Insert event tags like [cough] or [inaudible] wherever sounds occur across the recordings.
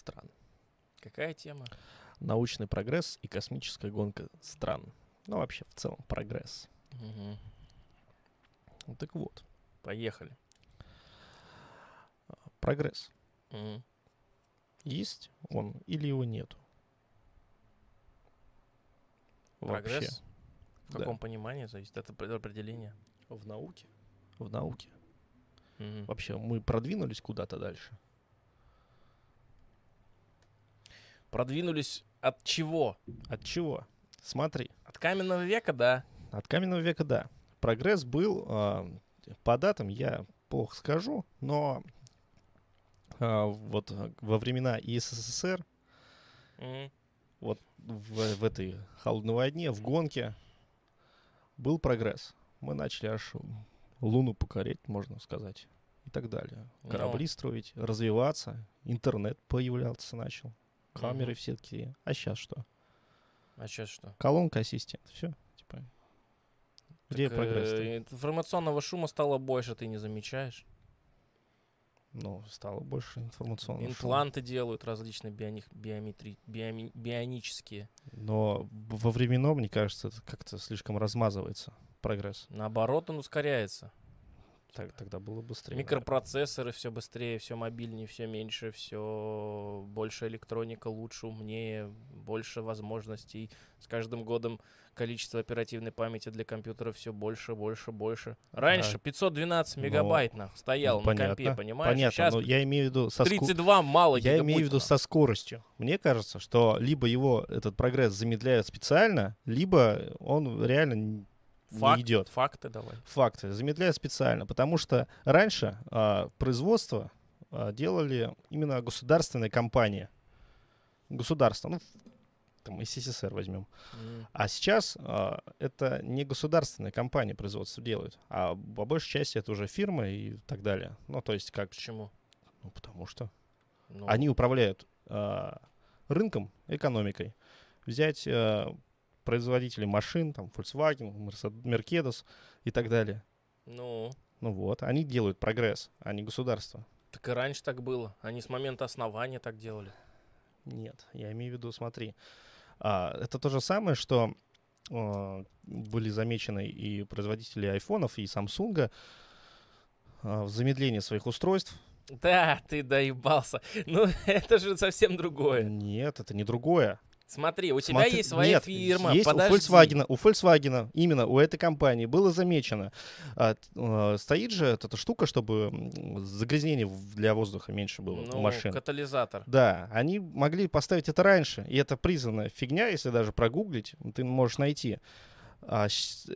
стран. Какая тема? Научный прогресс и космическая гонка стран. Ну, вообще, в целом, прогресс. Мгм. Ну, так вот, Поехали. прогресс. Мгм. Есть он или его нету? Вообще, Прогресс? В да. каком понимании зависит? Это опре- определение. в науке. В науке. Мгм. Вообще, мы продвинулись куда-то дальше. Продвинулись от чего? От чего? Смотри, От каменного века, да. от каменного века, да. Прогресс был а, по датам, я плохо скажу, но а, вот во времена СССР, Мгм. вот в, в этой холодной войне, в гонке был прогресс. Мы начали аж Луну покорять, можно сказать, и так далее. Ну. Корабли строить, развиваться, интернет появляться начал, камеры Мгм. все такие. А сейчас что? А сейчас что? Колонка ассистент, все, типа. Где Так, прогресс? э, информационного шума стало больше, ты не замечаешь? Ну, стало больше информационного шума. Импланты делают различные бионих, биометри, биоми- бионические. Но во временном, мне кажется, это как-то слишком размазывается прогресс. Наоборот, он ускоряется. Так, тогда было быстрее. Микропроцессоры все быстрее, все мобильнее, все меньше, все больше электроника, лучше, умнее, больше возможностей. С каждым годом количество оперативной памяти для компьютера все больше, больше, больше. Раньше Да. 512 Ну, мегабайт нах, стоял Ну, на компе, понимаешь? Понятно, Сейчас но я имею в виду со ску- 32 мало Я имею в виду со скоростью. Мне кажется, что либо его этот прогресс замедляют специально, либо он реально Факт, не идет. Факты давай. Факты замедляют специально, потому что раньше а, производство а, делали именно государственные компании. Государство, ну, там СССР возьмем. М. А сейчас а, это не государственные компании производство делают, а по большей части это уже фирмы и так далее. Ну, то есть как... Почему? Ну, потому что Ну, они управляют а, рынком, экономикой. Взять а, производителей машин, там, Volkswagen, Mercedes, Mercedes и так далее. ну, Ну вот, они делают прогресс, а не государство. так и раньше так было. Они с момента основания так делали. Нет, я имею в виду, смотри, а, это то же самое, что а, были замечены и производители айфонов, и Samsung а, в замедлении своих устройств. Да, ты доебался. Ну, [laughs] это же совсем другое. Нет, это не другое. Смотри, у тебя Смотри, есть своя нет, фирма. Есть подожди. у Volkswagen, у Volkswagen, именно у этой компании было замечено. а, а, стоит же эта, штука, чтобы загрязнение для воздуха меньше было Ну, у машин. катализатор. Да, они могли поставить это раньше, и это признанная фигня, если даже прогуглить, ты можешь найти. А,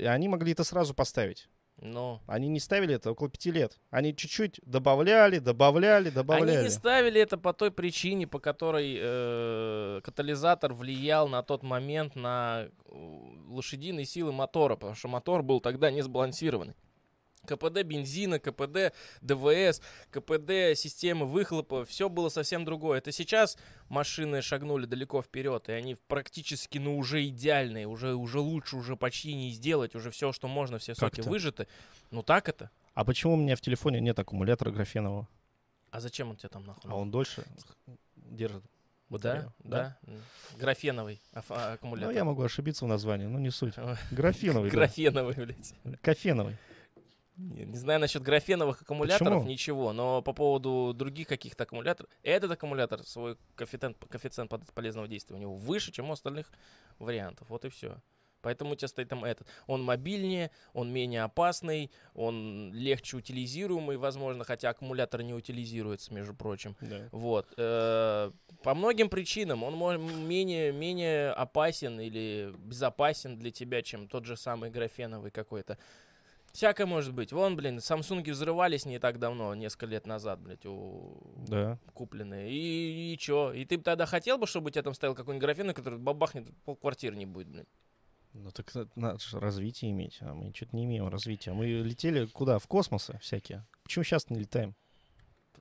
они могли это сразу поставить. Ну, Они не ставили это около пяти лет. Они чуть-чуть добавляли, добавляли, добавляли. они не ставили это по той причине, по которой э, катализатор влиял на тот момент на э, лошадиные силы мотора, потому что мотор был тогда не сбалансированный. КПД бензина, КПД ДВС, КПД системы выхлопа, все было совсем другое. Это сейчас машины шагнули далеко вперед, и они практически, ну, уже идеальные, уже, уже лучше, уже почти не сделать, уже все, что можно, все соки выжаты. Ну так это. А почему у меня в телефоне нет аккумулятора графенового? А зачем он тебе там нахуй? А он дольше держит Да, батарею? да. М. Графеновый аф- а, Ну, аккумулятор. я могу ошибиться в названии, но не суть. [laughs] Графеновый, да. Графеновый, блядь. Кофеновый. Не, не знаю насчет графеновых аккумуляторов, Почему? ничего, но по поводу других каких-то аккумуляторов, этот аккумулятор, свой коэффициент, коэффициент полезного действия у него выше, чем у остальных вариантов. Вот и все. Поэтому у тебя стоит там этот. Он мобильнее, он менее опасный, он легче утилизируемый, возможно, хотя аккумулятор не утилизируется, между прочим. Да. Вот. э, По многим причинам он может менее, менее опасен или безопасен для тебя, чем тот же самый графеновый какой-то. Всякое может быть. Вон, блин, Самсунги взрывались не так давно, несколько лет назад, блядь, у... Да. купленные. И, и чё? И ты бы тогда хотел бы, чтобы у тебя там стоял какой-нибудь графен, который бабахнет, полквартиры не будет, блядь? Ну так надо же развитие иметь, а мы что-то не имеем развития. Мы летели куда? В космосы всякие. Почему сейчас не летаем?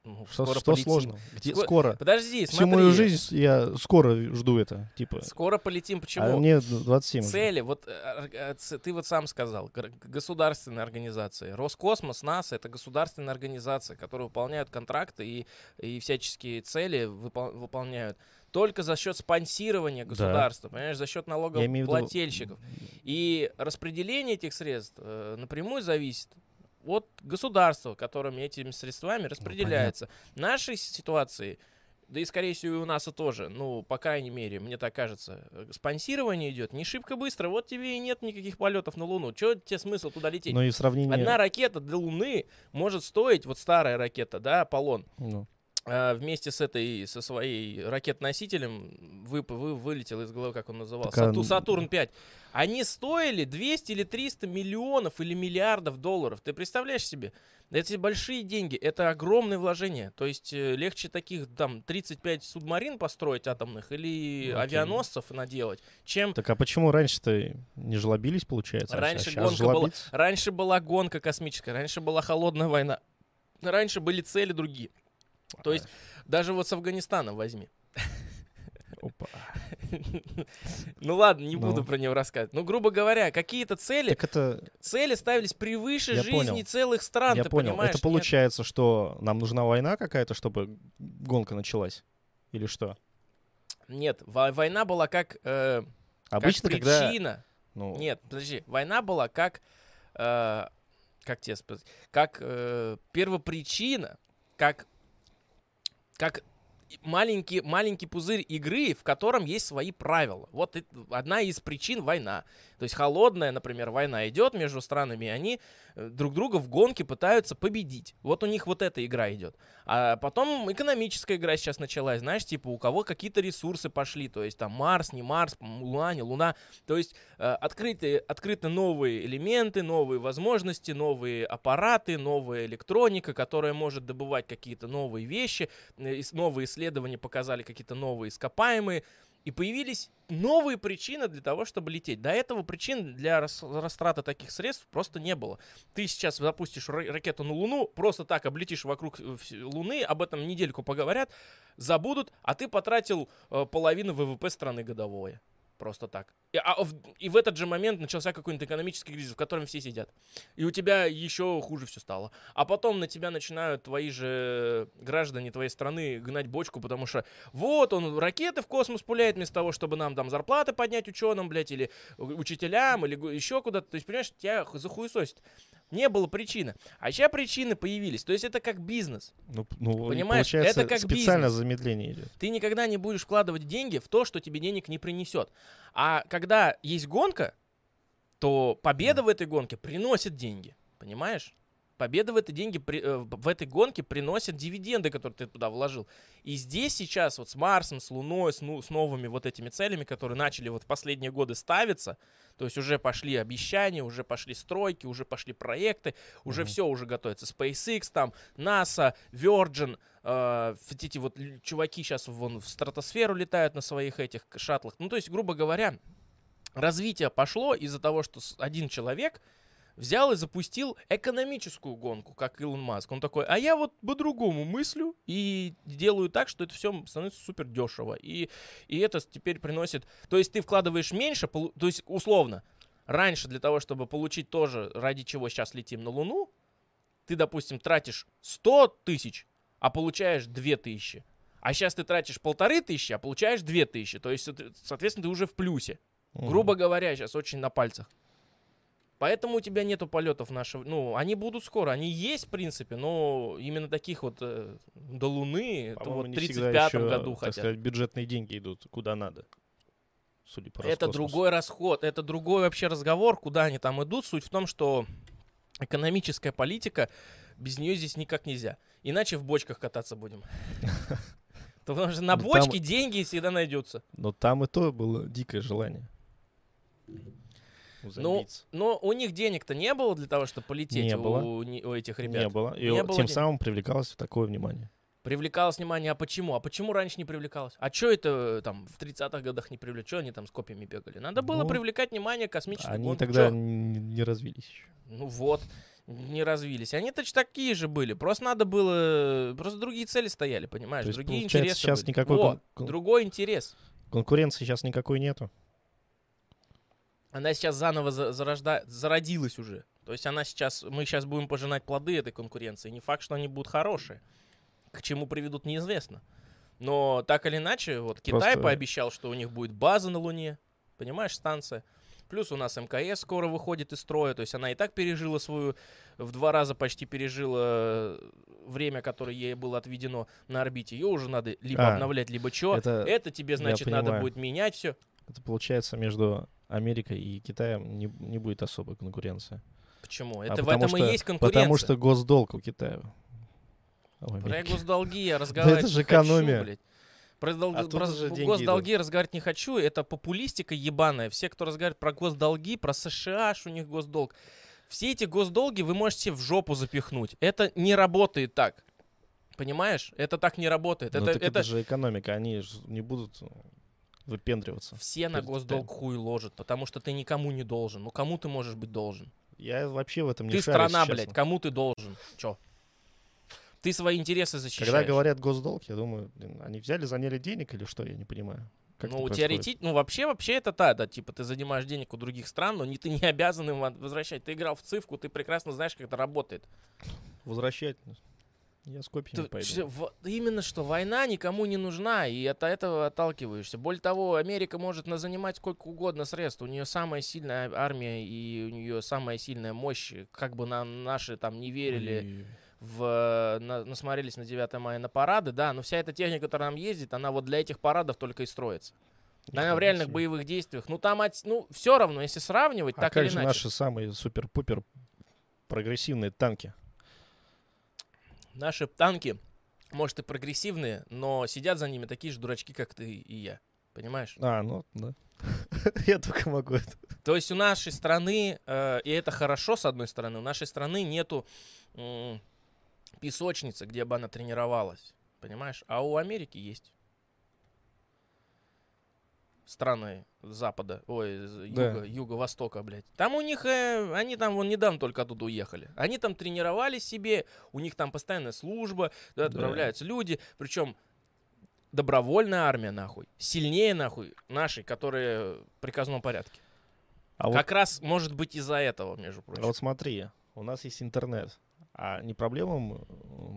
Ну, Что, скоро что полетим. сложно? Где Ско- скоро? Подожди, Всю смотри. мою жизнь я скоро жду это, типа. Скоро полетим. Почему? А мне 27 уже. Цели, вот э, э, ты вот сам сказал, государственные организации. Роскосмос, НАСА — это государственные организации, которые выполняют контракты и, и всяческие цели выпол- выполняют только за счет спонсирования государства, понимаешь, за счет Я имею в виду- налогоплательщиков. И распределение этих средств э, напрямую зависит от государства, которыми этими средствами распределяется. В нашей ситуации, да и скорее всего и у нас и тоже, ну, по крайней мере, мне так кажется, э, спонсирование идет не шибко быстро, вот тебе и нет никаких полетов на Луну. Чего тебе смысл туда лететь? Но и в сравнении... Одна ракета до Луны может стоить, вот старая ракета, да, Аполлон, ну, вместе с этой, со своей ракет-носителем вы, вы, вылетел из головы, как он назывался, Так, а, Сату- н- Сатурн-5. Они стоили 200 или 300 миллионов или миллиардов долларов. Ты представляешь себе? Эти большие деньги, это огромное вложение. То есть э, легче таких там 35 субмарин построить атомных или Окей. авианосцев наделать, чем Так а почему раньше-то не жлобились, получается? а Раньше щас гонка была-? Раньше была гонка космическая, раньше была холодная война, раньше были цели другие. То есть даже вот с Афганистаном возьми. Опа. [laughs] Ну ладно, не Ну. буду про него рассказывать. Ну, грубо говоря, какие-то цели, Так это, цели ставились превыше Я жизни понял. целых стран, я ты понял, понимаешь? это Нет. получается, что нам нужна война какая-то, чтобы гонка началась? Или что? Нет, во- война была как, э, Обычно, как когда... причина. Ну, Нет, подожди, война была как, э, как тебе сказать, как э, первопричина, как, как маленький, маленький пузырь игры, в котором есть свои правила. Вот одна из причин война. То есть холодная, например, война идет между странами, и они э, друг друга в гонке пытаются победить. Вот у них вот эта игра идет. А потом экономическая игра сейчас началась, знаешь, типа у кого какие-то ресурсы пошли, то есть там Марс, не Марс, Луна, не Луна. То есть э, открыты, открыты новые элементы, новые возможности, новые аппараты, новая электроника, которая может добывать какие-то новые вещи. Э, Новые исследования показали какие-то новые ископаемые. И появились новые причины для того, чтобы лететь. До этого причин для рас- растраты таких средств просто не было. Ты сейчас запустишь ра- ракету на Луну, просто так облетишь вокруг э, Луны, об этом недельку поговорят, забудут, а ты потратил э, половину ВВП страны годовое. Просто так. И, а и в этот же момент начался какой-нибудь экономический кризис, в котором все сидят. И у тебя еще хуже все стало. А потом на тебя начинают твои же граждане твоей страны гнать бочку, потому что вот он ракеты в космос пуляет вместо того, чтобы нам там зарплаты поднять ученым, блядь, или у- учителям, или еще куда-то. То есть, понимаешь, тебя захуесосит. Не было причины. А сейчас причины появились. То есть это как бизнес. ну, ну, Понимаешь, получается, это как специально бизнес. замедление идет. Ты никогда не будешь вкладывать деньги в то, что тебе денег не принесет. А когда есть гонка, то победа в этой гонке приносит деньги. Понимаешь? Победа в этой, деньги, э, в этой гонке приносит дивиденды, которые ты туда вложил. И здесь сейчас вот с Марсом, с Луной, с, ну, с новыми вот этими целями, которые начали вот в последние годы ставиться, то есть уже пошли обещания, уже пошли стройки, уже пошли проекты, уже Мгм. все уже готовится. SpaceX, там, NASA, Virgin, э, эти вот чуваки сейчас вон в стратосферу летают на своих этих шаттлах. Ну, то есть, грубо говоря, развитие пошло из-за того, что один человек взял и запустил экономическую гонку, как Илон Маск. Он такой, а я вот по-другому мыслю и делаю так, что это все становится супер дешево. И, и это теперь приносит... То есть ты вкладываешь меньше, то есть условно, раньше для того, чтобы получить тоже, ради чего сейчас летим на Луну, ты, допустим, тратишь 100 тысяч, а получаешь 2 тысячи. А сейчас ты тратишь полторы тысячи, а получаешь 2 тысячи. То есть, соотве- соответственно, ты уже в плюсе. Грубо говоря, сейчас очень на пальцах. Поэтому у тебя нету полетов нашего. Ну, они будут скоро. Они есть, в принципе, но именно таких вот э, до Луны, это вот в не всегда 35 еще, году так хотят. сказать, бюджетные деньги идут куда надо. Судя по Это Роскосмосу. другой расход, это другой вообще разговор, куда они там идут. Суть в том, что экономическая политика, без нее здесь никак нельзя. Иначе в бочках кататься будем. [laughs] Потому что на Ну, бочке деньги всегда найдется. Но там и то было дикое желание. У Ну. Но у них денег-то не было для того, чтобы полететь Не у, было. у не- этих ребят. не было. И Не о- было тем самым привлекалось такое внимание. Привлекалось внимание, а почему? А почему раньше не привлекалось? А что это э, там в 30-х годах не привлекли? Что они там с копьями бегали? Надо было Ну, привлекать внимание космической Они гонки. тогда Чё? н- не развились еще. Ну вот. не развились. Они точно такие же были. Просто надо было... Просто другие цели стояли, понимаешь? То есть, другие интересы сейчас были. никакой Во, кон- другой интерес. Конкуренции сейчас никакой нету. Она сейчас заново за- зарожда... зародилась уже. То есть она сейчас... Мы сейчас будем пожинать плоды этой конкуренции. Не факт, что они будут хорошие. К чему приведут, неизвестно. Но так или иначе, вот Китай Просто- пообещал, что у них будет база на Луне. Понимаешь, станция. Плюс у нас МКС скоро выходит из строя. То есть она и так пережила свою... В два раза почти пережила время, которое ей было отведено на орбите. Ее уже надо либо А, обновлять, либо что. это Это тебе, значит, надо будет менять все. Это получается между Америкой и Китаем не, не будет особой конкуренции. Почему? А Это в потому этом что- и есть конкуренция. Потому что госдолг у Китая. А Про госдолги я [laughs] разговаривать это же не хочу, экономия. блядь. Про, дол- Оттуда про же госдолги разговаривать не хочу. Это популистика ебаная. Все, кто разговаривает про госдолги, про США, аж у них госдолг. Все эти госдолги вы можете в жопу запихнуть. Это не работает так. Понимаешь? Это так не работает. Ну, это, это... это же экономика, они не будут выпендриваться. Все на госдолг Китаем. хуй ложат, потому что ты никому не должен. Ну кому ты можешь быть должен? Я вообще в этом не ты шарю, страна, блядь, честно. кому ты должен? Чё? Ты свои интересы защищаешь. Когда говорят госдолг, я думаю, блин, они взяли, заняли денег или что, я не понимаю. Как ну, теоретически, ну, вообще, вообще это да, да, типа, ты занимаешь денег у других стран, но не, ты не обязан им возвращать. Ты играл в цифку, ты прекрасно знаешь, как это работает. Возвращать. Я с не Ты- пойду. всё, во- именно что война никому не нужна, и от этого отталкиваешься. Более того, Америка может занимать сколько угодно средств. У нее самая сильная армия и у нее самая сильная мощь. Как бы нам наши там не верили, И- в, на- насмотрелись на 9 мая на парады, да, но вся эта техника, которая нам ездит, она вот для этих парадов только и строится. Она в реальных себе. боевых действиях. Ну, там, от- ну, все равно, если сравнивать, А так как или же иначе. наши самые супер-пупер прогрессивные танки? Наши танки, может, и прогрессивные, но сидят за ними такие же дурачки, как ты и я. Понимаешь? А, ну, да. [laughs] Я только могу это. То есть у нашей страны, э, и это хорошо, с одной стороны, у нашей страны нету песочницы, где бы она тренировалась. Понимаешь? А у Америки есть. Страны Запада, ой, Да. юго-востока, блядь. Там у них, э, они там вон недавно только оттуда уехали. Они там тренировались себе, у них там постоянная служба, Да. отправляются люди, причем добровольная армия, нахуй, сильнее, нахуй, нашей, которые в приказном порядке. А вот, Как раз, может быть, из-за этого, между а прочим. вот смотри, у нас есть интернет. А не проблема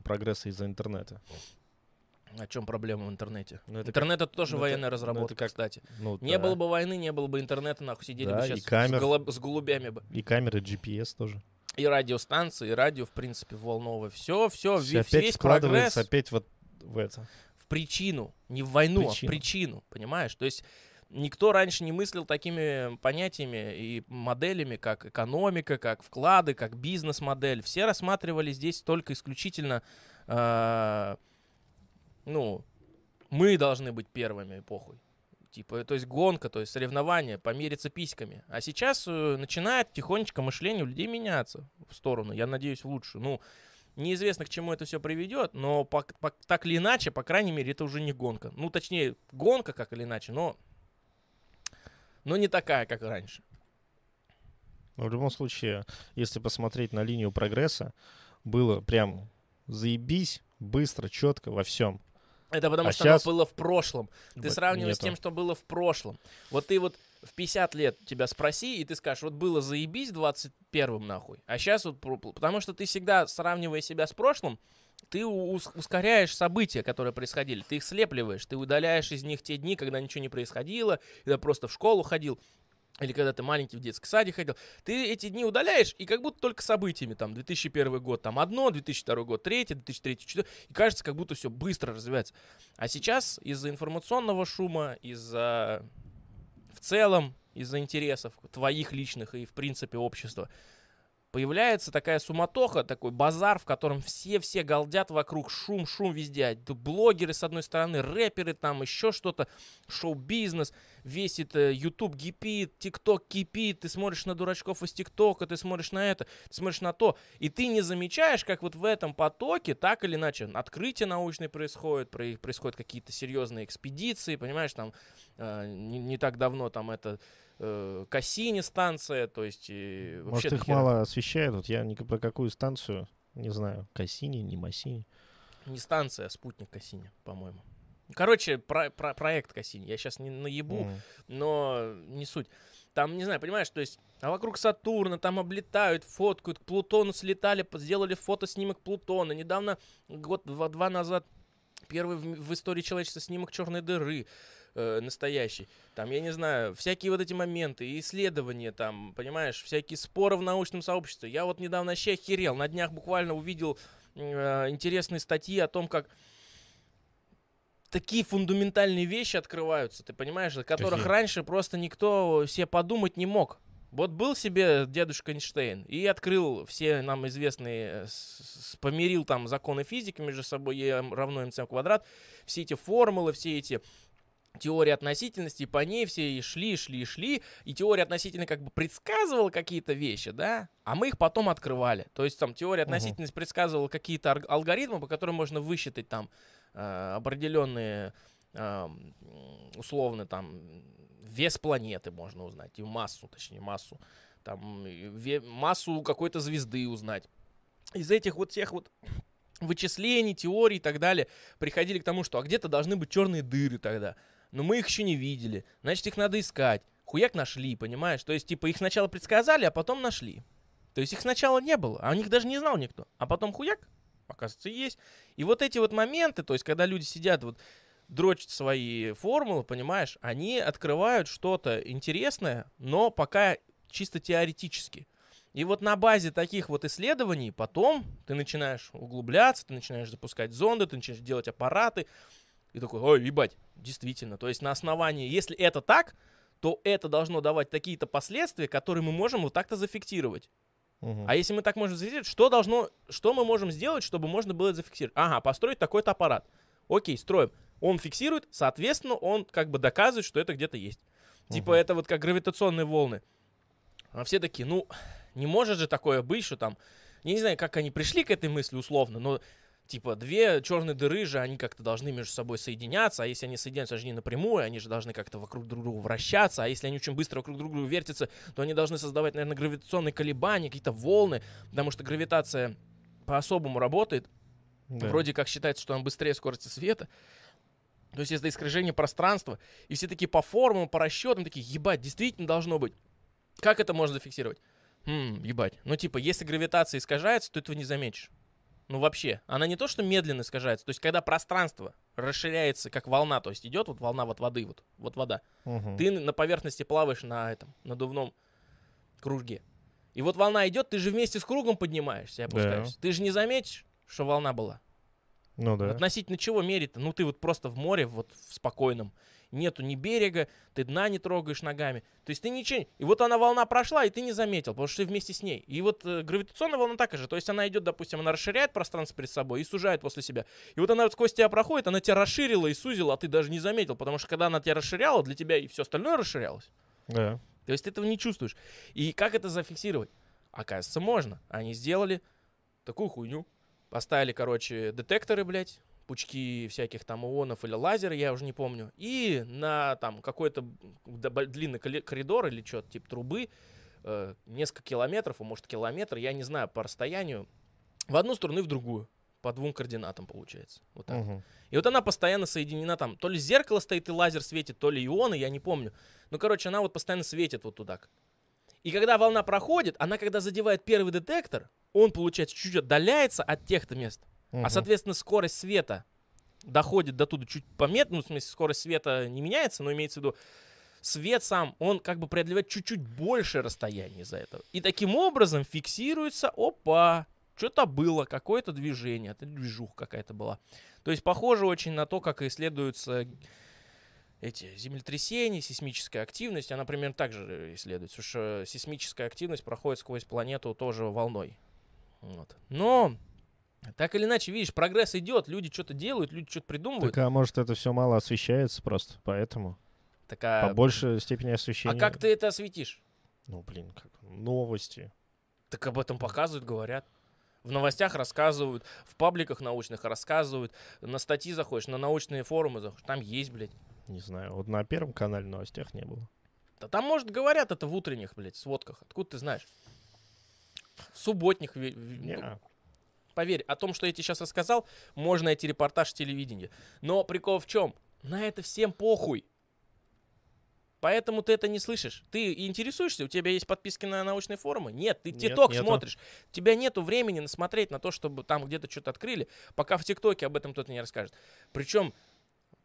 прогресса из-за интернета? О чем проблема в интернете? Ну, это Интернет это тоже ну, это- военная ну, это разработка, как- кстати. Ну, Не да. было бы войны, не было бы интернета, нахуй сидели Да, бы и сейчас с, камер. голуб- с голубями бы. И камеры GPS тоже. И радиостанции, и радио, в принципе, волновое. Все, все, Всё весь, опять весь прогресс опять вот в это. в причину. Не в войну, а в Причину. причину, понимаешь? То есть никто раньше не мыслил такими понятиями и моделями, как экономика, как вклады, как бизнес-модель. Все рассматривали здесь только исключительно, э, ну, мы должны быть первыми, похуй. Типа, то есть гонка, то есть соревнования, помериться письками. А сейчас э, начинает тихонечко мышление у людей меняться в сторону, я надеюсь, в лучшую. Ну, неизвестно, к чему это все приведет, но пок- пок- так или иначе, по крайней мере, это уже не гонка. Ну, точнее, гонка, как или иначе, но, но не такая, как раньше. Но в любом случае, если посмотреть на линию прогресса, было прям заебись, быстро, четко во всем. Это потому А что щас- оно было в прошлом. Ты Вот сравниваешь с нету. тем, что было в прошлом. Вот ты вот в 50 лет тебя спроси, и ты скажешь, вот было заебись в 21-м нахуй, а сейчас вот... Потому что ты всегда, сравнивая себя с прошлым, ты ускоряешь события, которые происходили. Ты их слепливаешь, ты удаляешь из них те дни, когда ничего не происходило, когда просто в школу ходил, или когда ты маленький в детский садик ходил, ты эти дни удаляешь, и как будто только событиями, там, 2001 год, там, одно, 2002 год, третье, 2003, четвертое, и кажется, как будто все быстро развивается. А сейчас из-за информационного шума, из-за, в целом, из-за интересов твоих личных и, в принципе, общества, появляется такая суматоха, такой базар, в котором все-все галдят вокруг, шум, шум везде. А Блогеры, с одной стороны, рэперы, там еще что-то, шоу-бизнес, весь это YouTube кипит, TikTok кипит, ты смотришь на дурачков из ТикТока, ты смотришь на это, ты смотришь на то, и ты не замечаешь, как вот в этом потоке, так или иначе, открытия научные происходят, про- происходят какие-то серьезные экспедиции, понимаешь, там э, не, не так давно там это э, Кассини станция, то есть... э, вообще Может, их мало освещают. Вот я ни про какую станцию не знаю. Кассини, не Массини. Не станция, а спутник Кассини, по-моему. Короче, про- про- проект Кассини. Я сейчас не наебу, М. но не суть. Там, не знаю, понимаешь, то есть, а вокруг Сатурна там облетают, фоткают, к Плутону слетали, сделали фотоснимок Плутона. Недавно, год два, два назад, первый в, в истории человечества снимок черной дыры э, настоящий. Там, я не знаю, всякие вот эти моменты, исследования там, понимаешь, всякие споры в научном сообществе. Я вот недавно вообще охерел, на днях буквально увидел э, интересные статьи о том, как такие фундаментальные вещи открываются, ты понимаешь, о которых Какие? раньше просто никто себе подумать не мог. Вот был себе дедушка Эйнштейн и открыл все нам известные, э, помирил там законы физики между собой, Е равно МЦ квадрат, все эти формулы, все эти теории относительности, и по ней все и шли, шли, шли, и теория относительно как бы предсказывала какие-то вещи, да, а мы их потом открывали. То есть там теория относительности предсказывала какие-то алгоритмы, по которым можно высчитать там э, определенные э, условно там вес планеты можно узнать, и массу, точнее массу, там массу какой-то звезды узнать. Из этих вот всех вот вычислений, теорий и так далее приходили к тому, что а где-то должны быть черные дыры тогда. Но мы их еще не видели. Значит, их надо искать. Хуяк нашли, понимаешь? То есть, типа, их сначала предсказали, а потом нашли. То есть их сначала не было, а о них даже не знал никто. А потом хуяк, оказывается, есть. И вот эти вот моменты, то есть, когда люди сидят вот дрочат свои формулы, понимаешь, они открывают что-то интересное, но пока чисто теоретически. И вот на базе таких вот исследований потом ты начинаешь углубляться, ты начинаешь запускать зонды, ты начинаешь делать аппараты. И такой, ой, ебать, действительно. То есть на основании, если это так, то это должно давать какие-то последствия, которые мы можем вот так-то зафиксировать. Мгм. А если мы так можем зафиксировать, что должно, что мы можем сделать, чтобы можно было зафиксировать? Ага, построить такой-то аппарат. Окей, строим. Он фиксирует, соответственно, он как бы доказывает, что это где-то есть. Типа Мгм. это вот как гравитационные волны. А все такие, ну, не может же такое быть, что там... Я не знаю, как они пришли к этой мысли условно, но типа две черные дыры же, они как-то должны между собой соединяться, а если они соединяются же не напрямую, они же должны как-то вокруг друг друга вращаться, а если они очень быстро вокруг друг друга вертятся, то они должны создавать, наверное, гравитационные колебания, какие-то волны, потому что гравитация по-особому работает, Да. Вроде как считается, что он быстрее скорости света. То есть это искажение пространства. И все такие по формулам, по расчетам, такие, ебать, действительно должно быть. Как это можно зафиксировать? Хм, ебать. Ну, типа, если гравитация искажается, то этого не заметишь. Ну, вообще. Она не то, что медленно искажается. То есть, когда пространство расширяется, как волна, то есть идет вот волна вот воды, вот, вот вода. Мгм. Ты на поверхности плаваешь на этом надувном круге. И вот волна идет, ты же вместе с кругом поднимаешься и Да. опускаешься. Ты же не заметишь, что волна была. Ну да. Относительно чего мерить-то? Ну, ты вот просто в море, вот в спокойном. Нету ни берега, ты дна не трогаешь ногами. То есть ты ничего... И вот она волна прошла, и ты не заметил, потому что ты вместе с ней. И вот э, гравитационная волна такая же. То есть она идет, допустим, она расширяет пространство перед собой и сужает после себя. И вот она вот сквозь тебя проходит, она тебя расширила и сузила, а ты даже не заметил. Потому что когда она тебя расширяла, для тебя и все остальное расширялось. Да. То есть ты этого не чувствуешь. И как это зафиксировать? Оказывается, можно. Они сделали такую хуйню. Поставили, короче, детекторы, блядь, пучки всяких там ионов или лазеры, я уже не помню. И на там какой-то длинный коридор или что-то типа трубы, э, несколько километров, а может километр, я не знаю, по расстоянию, в одну сторону и в другую. По двум координатам получается. Вот так. Мгм. И вот она постоянно соединена там. То ли зеркало стоит и лазер светит, то ли ионы, я не помню. Ну, короче, она вот постоянно светит вот туда. И когда волна проходит, она когда задевает первый детектор, он, получается, чуть-чуть отдаляется от тех-то мест. А, Мгм. соответственно, скорость света доходит до туда чуть пометно, ну, в смысле, скорость света не меняется, но имеется в виду, свет сам, он как бы преодолевает чуть-чуть больше расстояние из-за этого. И таким образом фиксируется, опа, что-то было, какое-то движение, это движуха какая-то была. То есть похоже очень на то, как исследуются эти землетрясения, сейсмическая активность, она примерно так же исследуется, потому что сейсмическая активность проходит сквозь планету тоже волной. Вот. Но, так или иначе, видишь, прогресс идет, люди что-то делают, люди что-то придумывают. Так, а может, это все мало освещается просто, поэтому? Так, а, По большей степени а освещения. как ты это осветишь? Ну, блин, как новости. Так об этом показывают, говорят. В новостях рассказывают, в пабликах научных рассказывают, на статьи заходишь, на научные форумы заходишь, там есть, блядь. Не знаю, вот на Первом канале новостях не было. Да там, может, говорят это в утренних, блядь, сводках. Откуда ты знаешь? В субботних, ве- ну, Не, поверь, о том, что я тебе сейчас рассказал, можно найти репортаж телевидения. Но прикол в чем? На это всем похуй. Поэтому ты это не слышишь. Ты интересуешься, у тебя есть подписки на научные форумы? Нет, ты ТикТок смотришь. У тебя нету времени насмотреть на то, чтобы там где-то что-то открыли, пока в ТикТоке об этом кто-то не расскажет. Причем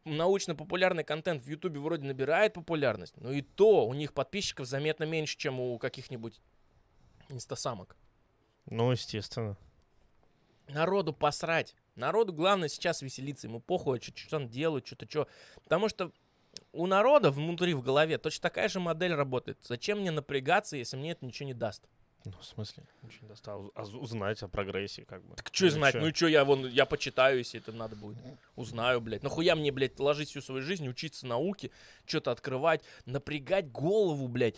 научно-популярный контент в Ютубе вроде набирает популярность, но и то у них подписчиков заметно меньше, чем у каких-нибудь инстасамок. ну, естественно. Народу посрать. Народу главное сейчас веселиться. Ему похуй, что, что он делает, что-то что. Потому что у народа внутри, в голове, точно такая же модель работает. Зачем мне напрягаться, если мне это ничего не даст? Ну, в смысле? Ничего не достал. А уз- узнать о прогрессе, как бы. Так что знать? чё? Ну что, я вон, я почитаю, если это надо будет. Узнаю, блядь. Нахуя мне, блядь, ложить всю свою жизнь, учиться науке, что-то открывать, напрягать голову, блядь,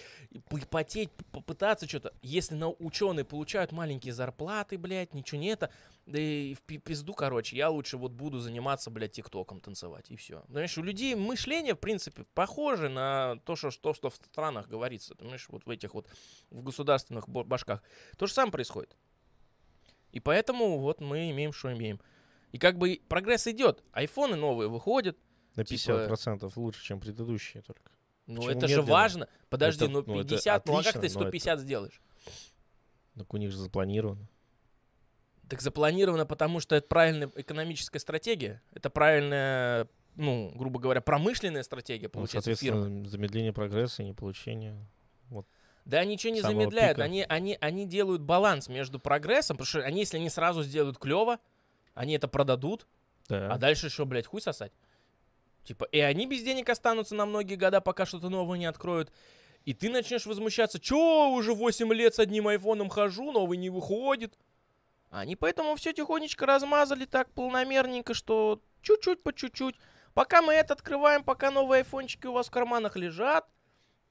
потеть, попытаться что-то. Если на ученые получают маленькие зарплаты, блядь, ничего не это, да и в пи- пизду, короче, я лучше вот буду заниматься, блядь, тиктоком танцевать, и все. Знаешь, у людей мышление, в принципе, похоже на то, что, что, что в странах говорится. Ты понимаешь, вот в этих вот, в государственных башках. То же самое происходит. И поэтому вот мы имеем, что имеем. И как бы прогресс идет. Айфоны новые выходят. На типа- 50% лучше, чем предыдущие только. Ну, Почему это же важно. Подожди, Это- ну ну, это 50, ну а как отлично, ты но это- 150 сделаешь? Так у них же запланировано. Так запланировано, потому что это правильная экономическая стратегия. Это правильная, ну, грубо говоря, промышленная стратегия, Ну, получается, фирмы. соответственно, замедление прогресса и не получение. Да, ничего не замедляют. пика. Они, они, они делают баланс между прогрессом, потому что они, если они сразу сделают клево, они это продадут, Да. А дальше что, блядь, хуй сосать? Типа, и они без денег останутся на многие года, пока что-то новое не откроют. И ты начнешь возмущаться, чё, уже 8 лет с одним айфоном хожу, новый не выходит. Они поэтому все тихонечко размазали так полномерненько, что чуть-чуть по чуть-чуть. Пока мы это открываем, пока новые айфончики у вас в карманах лежат,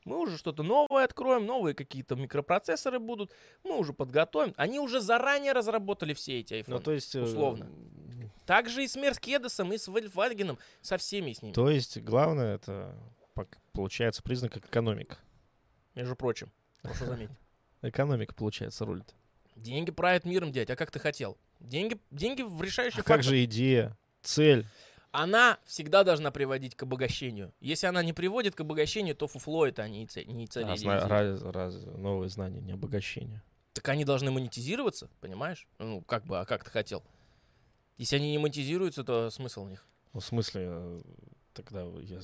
мы уже что-то новое откроем, новые какие-то микропроцессоры будут, мы уже подготовим. Они уже заранее разработали все эти айфоны. Ну, то есть... э, условно. Так же и с Мерскедесом, и с Вольфвагеном, со всеми с ними, То есть, главное, это получается признак экономика. между прочим. Хорошо заметить. [laughs] Экономика, получается, рулит. Деньги правят миром, дядь, а как ты хотел? Деньги, деньги в решающий А фактор. как же идея, цель? Она всегда должна приводить к обогащению. Если она не приводит к обогащению, то фуфло это, а не, цель, не цель. А, зна- раз- раз- новые знания, не обогащение. Так они должны монетизироваться, понимаешь? Ну, как бы, а как ты хотел? Если они не монетизируются, то смысл у них? Ну, в смысле, э, тогда я...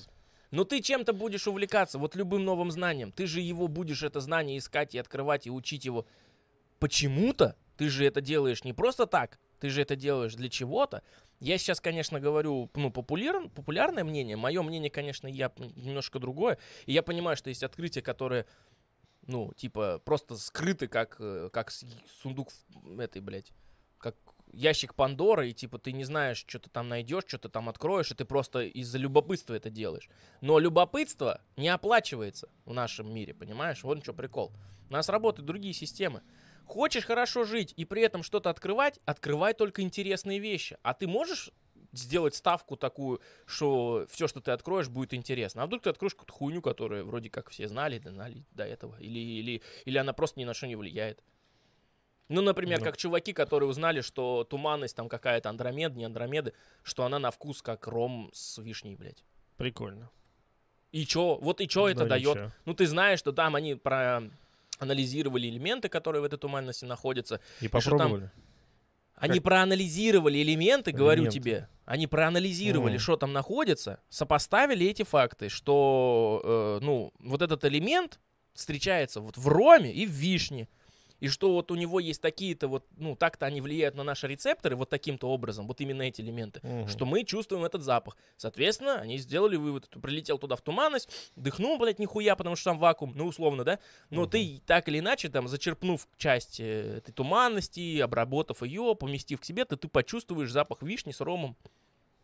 Но ты чем-то будешь увлекаться, вот любым новым знанием. Ты же его будешь, это знание искать и открывать, и учить его. Почему-то ты же это делаешь не просто так, ты же это делаешь для чего-то. Я сейчас, конечно, говорю, ну, популяр, популярное мнение. Мое мнение, конечно, я немножко другое. И я понимаю, что есть открытия, которые, ну, типа, просто скрыты, как, э, как сундук этой, блядь, как ящик Пандоры, и типа ты не знаешь, что ты там найдешь, что ты там откроешь, и ты просто из-за любопытства это делаешь. Но любопытство не оплачивается в нашем мире, понимаешь? Вот что прикол. У нас работают другие системы. Хочешь хорошо жить и при этом что-то открывать, открывай только интересные вещи. А ты можешь сделать ставку такую, что все, что ты откроешь, будет интересно. А вдруг ты откроешь какую-то хуйню, которую вроде как все знали, да знали до этого. Или, или, или она просто ни на что не влияет. Ну, например, Ну. как чуваки, которые узнали, что туманность там какая-то Андромеда, не Андромеды, что она на вкус как ром с вишней, блядь. Прикольно. И чё? Вот и чё это Да, дает? ничего. Ну, ты знаешь, что там они проанализировали элементы, которые в этой туманности находятся. И там попробовали. Они Как? проанализировали элементы, говорю Элементы. тебе. Они проанализировали, Мгм. что там находится, сопоставили эти факты, что, э, ну, вот этот элемент встречается вот в роме и в вишне. И что вот у него есть такие-то вот, ну, так-то они влияют на наши рецепторы вот таким-то образом, вот именно эти элементы, Мгм. что мы чувствуем этот запах. Соответственно, они сделали вывод. Ты прилетел туда в туманность, дыхнул, блядь, нихуя, потому что там вакуум, ну, условно, да? Но Мгм. ты так или иначе, там, зачерпнув часть э, этой туманности, обработав ее, поместив к себе, ты, ты почувствуешь запах вишни с ромом.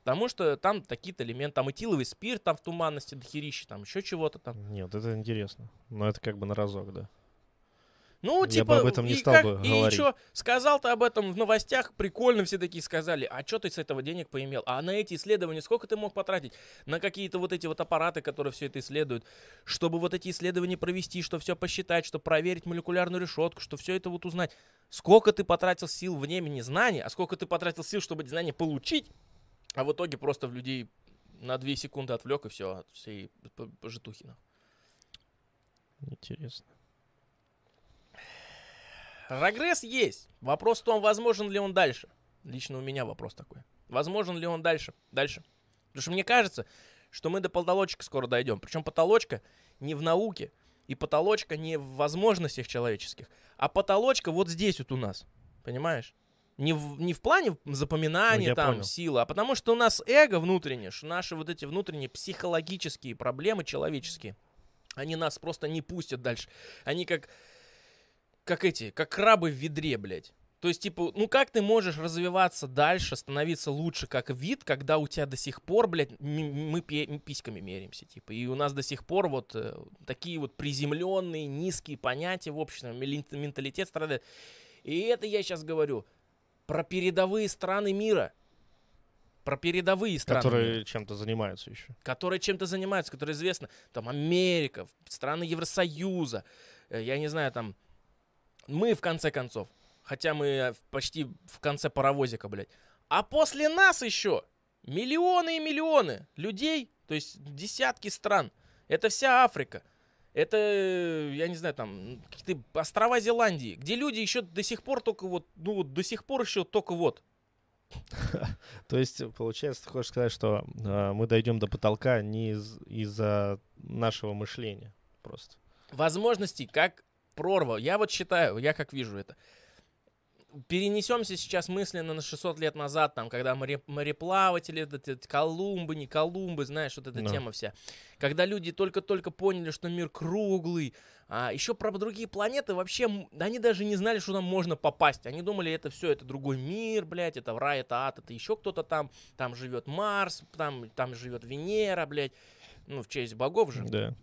Потому что там такие-то элементы, там этиловый спирт, там в туманности дохерища, там еще чего-то там. Нет, это интересно. Но это как бы на разок, да. Ну, Я типа, бы об этом не и стал как- бы и говорить. чё, сказал ты об этом в новостях, прикольно все такие сказали, а что ты с этого денег поимел? А на эти исследования сколько ты мог потратить? На какие-то вот эти вот аппараты, которые все это исследуют, чтобы вот эти исследования провести, чтобы все посчитать, чтобы проверить молекулярную решетку, чтобы все это вот узнать. Сколько ты потратил сил, времени, знаний, а сколько ты потратил сил, чтобы эти знания получить, а в итоге просто в людей на 2 секунды отвлек и все, от всей п- п- житухи. нахуй. Интересно. Прогресс есть. Вопрос в том, возможен ли он дальше. Лично у меня вопрос такой. Возможен ли он дальше? Дальше. Потому что мне кажется, что мы до потолочка скоро дойдем. Причем потолочка не в науке, и потолочка не в возможностях человеческих, а потолочка вот здесь вот у нас. Понимаешь? Не в, не в плане запоминания Ну, там понял. силы, а потому что у нас эго внутреннее, что наши вот эти внутренние психологические проблемы человеческие, они нас просто не пустят дальше. Они как как эти, как крабы в ведре, блядь. То есть, типа, ну как ты можешь развиваться дальше, становиться лучше как вид, когда у тебя до сих пор, блядь, мы письками меряемся, типа, и у нас до сих пор вот э, такие вот приземленные, низкие понятия в обществе, мелин- менталитет страдает. И это я сейчас говорю про передовые страны мира. Про передовые страны Которые чем-то занимаются еще. которые чем-то занимаются, которые известны, там, Америка, страны Евросоюза, э, я не знаю, там, мы, в конце концов, хотя мы э, почти в конце паровозика, блядь, а после нас еще миллионы и миллионы людей, то есть десятки стран, это вся Африка, это, э, я не знаю, там, какие-то острова Зеландии, где люди еще до сих пор только вот, ну вот до сих пор еще только вот, [laughs] То есть, получается, ты хочешь сказать, что э, мы дойдем до потолка не из- из-за нашего мышления просто. возможностей как прорва. Я вот считаю, я как вижу это. Перенесемся сейчас мысленно на 600 лет назад, там, когда море- мореплаватели, эти Колумбы, не Колумбы, знаешь, вот эта Ну. тема вся. Когда люди только-только поняли, что мир круглый, а еще про другие планеты вообще, они даже не знали, что там можно попасть. Они думали, это все, это другой мир, блядь, это рай, это ад, это еще кто-то там, там живет Марс, там, там живет Венера, блядь, ну, в честь богов же. Да.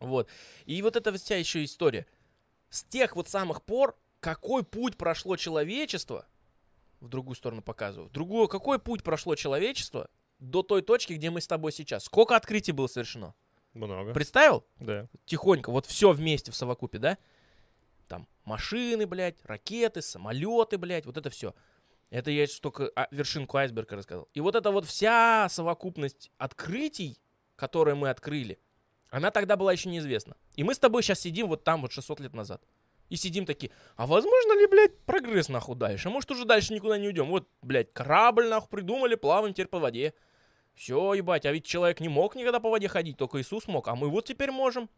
Вот. И вот эта вся еще история. С тех вот самых пор, какой путь прошло человечество, в другую сторону показываю, другую, какой путь прошло человечество до той точки, где мы с тобой сейчас. Сколько открытий было совершено? Много. Представил? Да. Тихонько, вот все вместе в совокупе, да? Там машины, блядь, ракеты, самолеты, блядь, вот это все. Это я только вершинку айсберга рассказал. И вот эта вот вся совокупность открытий, которые мы открыли, она тогда была еще неизвестна. И мы с тобой сейчас сидим вот там вот 600 лет назад. И сидим такие, а возможно ли, блядь, прогресс нахуй дальше? А может уже дальше никуда не уйдем? Вот, блядь, корабль нахуй придумали, плаваем теперь по воде. Все, ебать, а ведь человек не мог никогда по воде ходить, только Иисус мог, а мы вот теперь можем.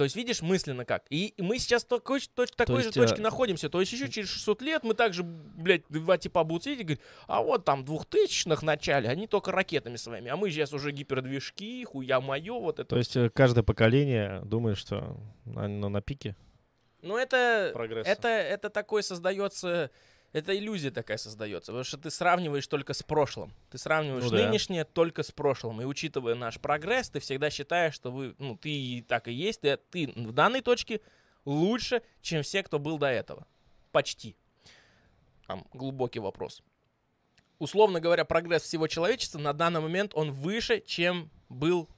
То есть, видишь, мысленно как. И мы сейчас в такой, точ- такой есть, же точке э, находимся. То есть, еще через 600 лет мы также, блядь, два типа будут сидеть и говорить, а вот там в 2000-х начале, они только ракетами своими, а мы сейчас уже гипердвижки, хуя мое, вот это. То есть э, каждое поколение думает, что оно на пике Ну, это, прогресса. это, это такой создается, это иллюзия такая создается, потому что ты сравниваешь только с прошлым. Ты сравниваешь Ну да. нынешнее только с прошлым. И учитывая наш прогресс, ты всегда считаешь, что вы, ну, ты и так и есть, ты, ты в данной точке лучше, чем все, кто был до этого. Почти. Там глубокий вопрос. Условно говоря, прогресс всего человечества на данный момент он выше, чем был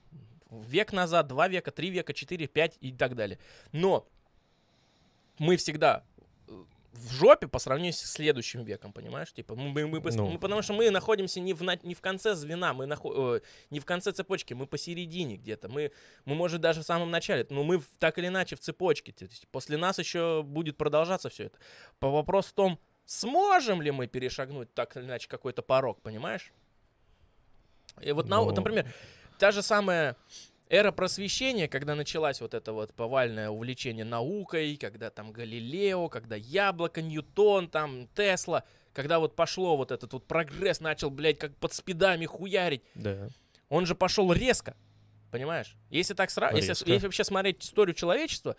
век назад, два века, три века, четыре, пять и так далее. Но мы всегда в жопе по сравнению с следующим веком, понимаешь? Типа, мы, мы- мы Ну. мы- потому что мы находимся не в, на- не в конце звена, мы нахо- э, не в конце цепочки, мы посередине где-то. Мы, мы, может, даже в самом начале, но мы в- так или иначе в цепочке. То есть после нас еще будет продолжаться все это. По вопрос в том, сможем ли мы перешагнуть так или иначе какой-то порог, понимаешь? И вот, Ну. например, та же самая эра просвещения, когда началась вот это вот повальное увлечение наукой, когда там Галилео, когда Яблоко, Ньютон, там Тесла, когда вот пошло вот этот вот прогресс, начал, блядь, как под спидами хуярить, Да. он же пошел резко, понимаешь? Если так сразу, если, если вообще смотреть историю человечества,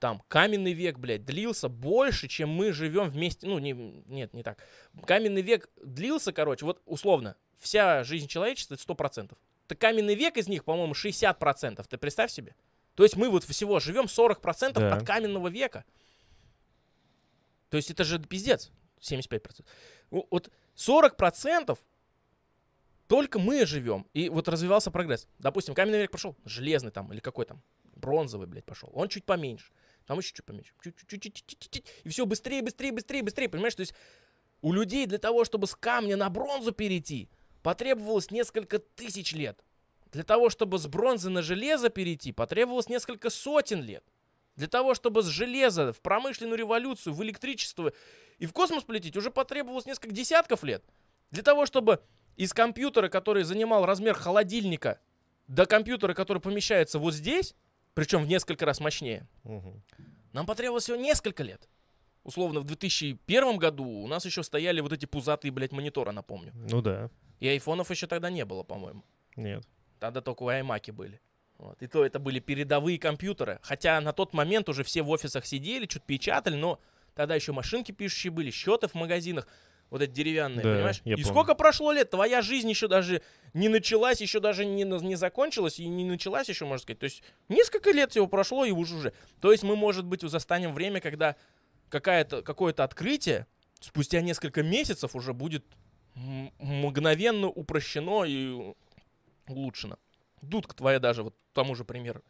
там каменный век, блядь, длился больше, чем мы живем вместе. Ну, не, нет, не так. Каменный век длился, короче, вот условно, вся жизнь человечества это 100%. Так каменный век из них, по-моему, 60%. Ты представь себе. То есть мы вот всего живем 40% Да. от каменного века. То есть это же пиздец. 75%. О- Вот 40% только мы живем. И вот развивался прогресс. Допустим, каменный век прошел, железный там, или какой там, бронзовый, блядь, пошел. Он чуть поменьше. Там еще чуть поменьше. Чуть-чуть-чуть-чуть-чуть. И все быстрее, быстрее, быстрее, быстрее. Понимаешь, то есть у людей для того, чтобы с камня на бронзу перейти, потребовалось несколько тысяч лет. Для того, чтобы с бронзы на железо перейти, потребовалось несколько сотен лет. Для того, чтобы с железа в промышленную революцию, в электричество и в космос полететь, уже потребовалось несколько десятков лет. Для того, чтобы из компьютера, который занимал размер холодильника, до компьютера, который помещается вот здесь, причем в несколько раз мощнее, Мгм. нам потребовалось всего несколько лет. Условно, в 2001 году у нас еще стояли вот эти пузатые, блядь, мониторы, напомню. Ну да. И айфонов еще тогда не было, по-моему. Нет. Тогда только у iMac были. Вот. И то это были передовые компьютеры. Хотя на тот момент уже все в офисах сидели, что-то печатали, но тогда еще машинки пишущие были, счеты в магазинах. Вот эти деревянные, Да, понимаешь? и помню. сколько прошло лет? Твоя жизнь еще даже не началась, еще даже не, не закончилась и не началась еще, можно сказать. То есть несколько лет всего прошло и уже уже. То есть мы, может быть, застанем время, когда какое-то открытие спустя несколько месяцев уже будет мгновенно упрощено и улучшено. Дудка твоя даже, вот тому же примеру.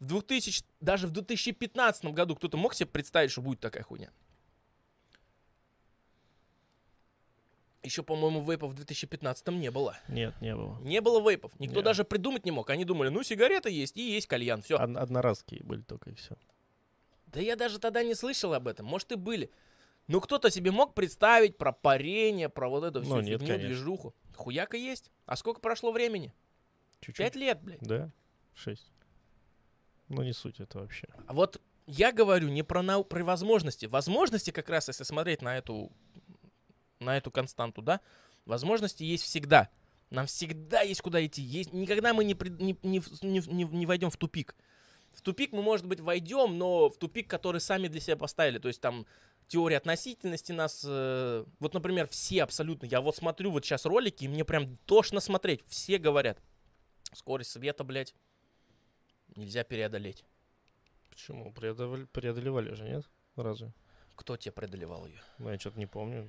В 2000, даже в 2015 году кто-то мог себе представить, что будет такая хуйня? Еще, по-моему, вейпов в 2015 не было. Нет, не было. Не было вейпов. Никто Не. даже придумать не мог. Они думали, ну, сигарета есть и есть кальян. Все. Од- Одноразкие были только и все. Да я даже тогда не слышал об этом. Может, и были. Но кто-то себе мог представить про парение, про вот эту всю Ну, нет, фигню, движуху. Хуяка есть. А сколько прошло времени? Чуть-чуть. Пять лет, блядь. Да? Шесть. Ну не суть это вообще. А вот я говорю не про, нау- про возможности. Возможности как раз, если смотреть на эту, на эту константу, да, возможности есть всегда. Нам всегда есть куда идти. Есть, никогда мы не, прид- не, не, не, не войдем в тупик. В тупик мы, может быть, войдем, но в тупик, который сами для себя поставили. То есть там теория относительности нас... э, вот, например, все абсолютно... Я вот смотрю вот сейчас ролики, и мне прям тошно смотреть. Все говорят, скорость света, блядь, нельзя преодолеть. Почему? Преодолевали, преодолевали же, нет? Разве? Кто тебе преодолевал ее? Ну, я что-то не помню.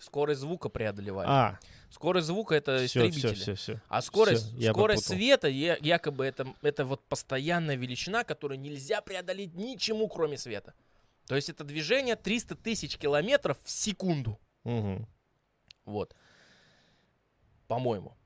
Скорость звука преодолевали. А, Скорость звука это все, истребители. все, все, все. А скорость, Всё, я скорость попутал. света якобы это, это вот постоянная величина, которую нельзя преодолеть ничему, кроме света. То есть это движение 300 тысяч километров в секунду. Вот. По-моему.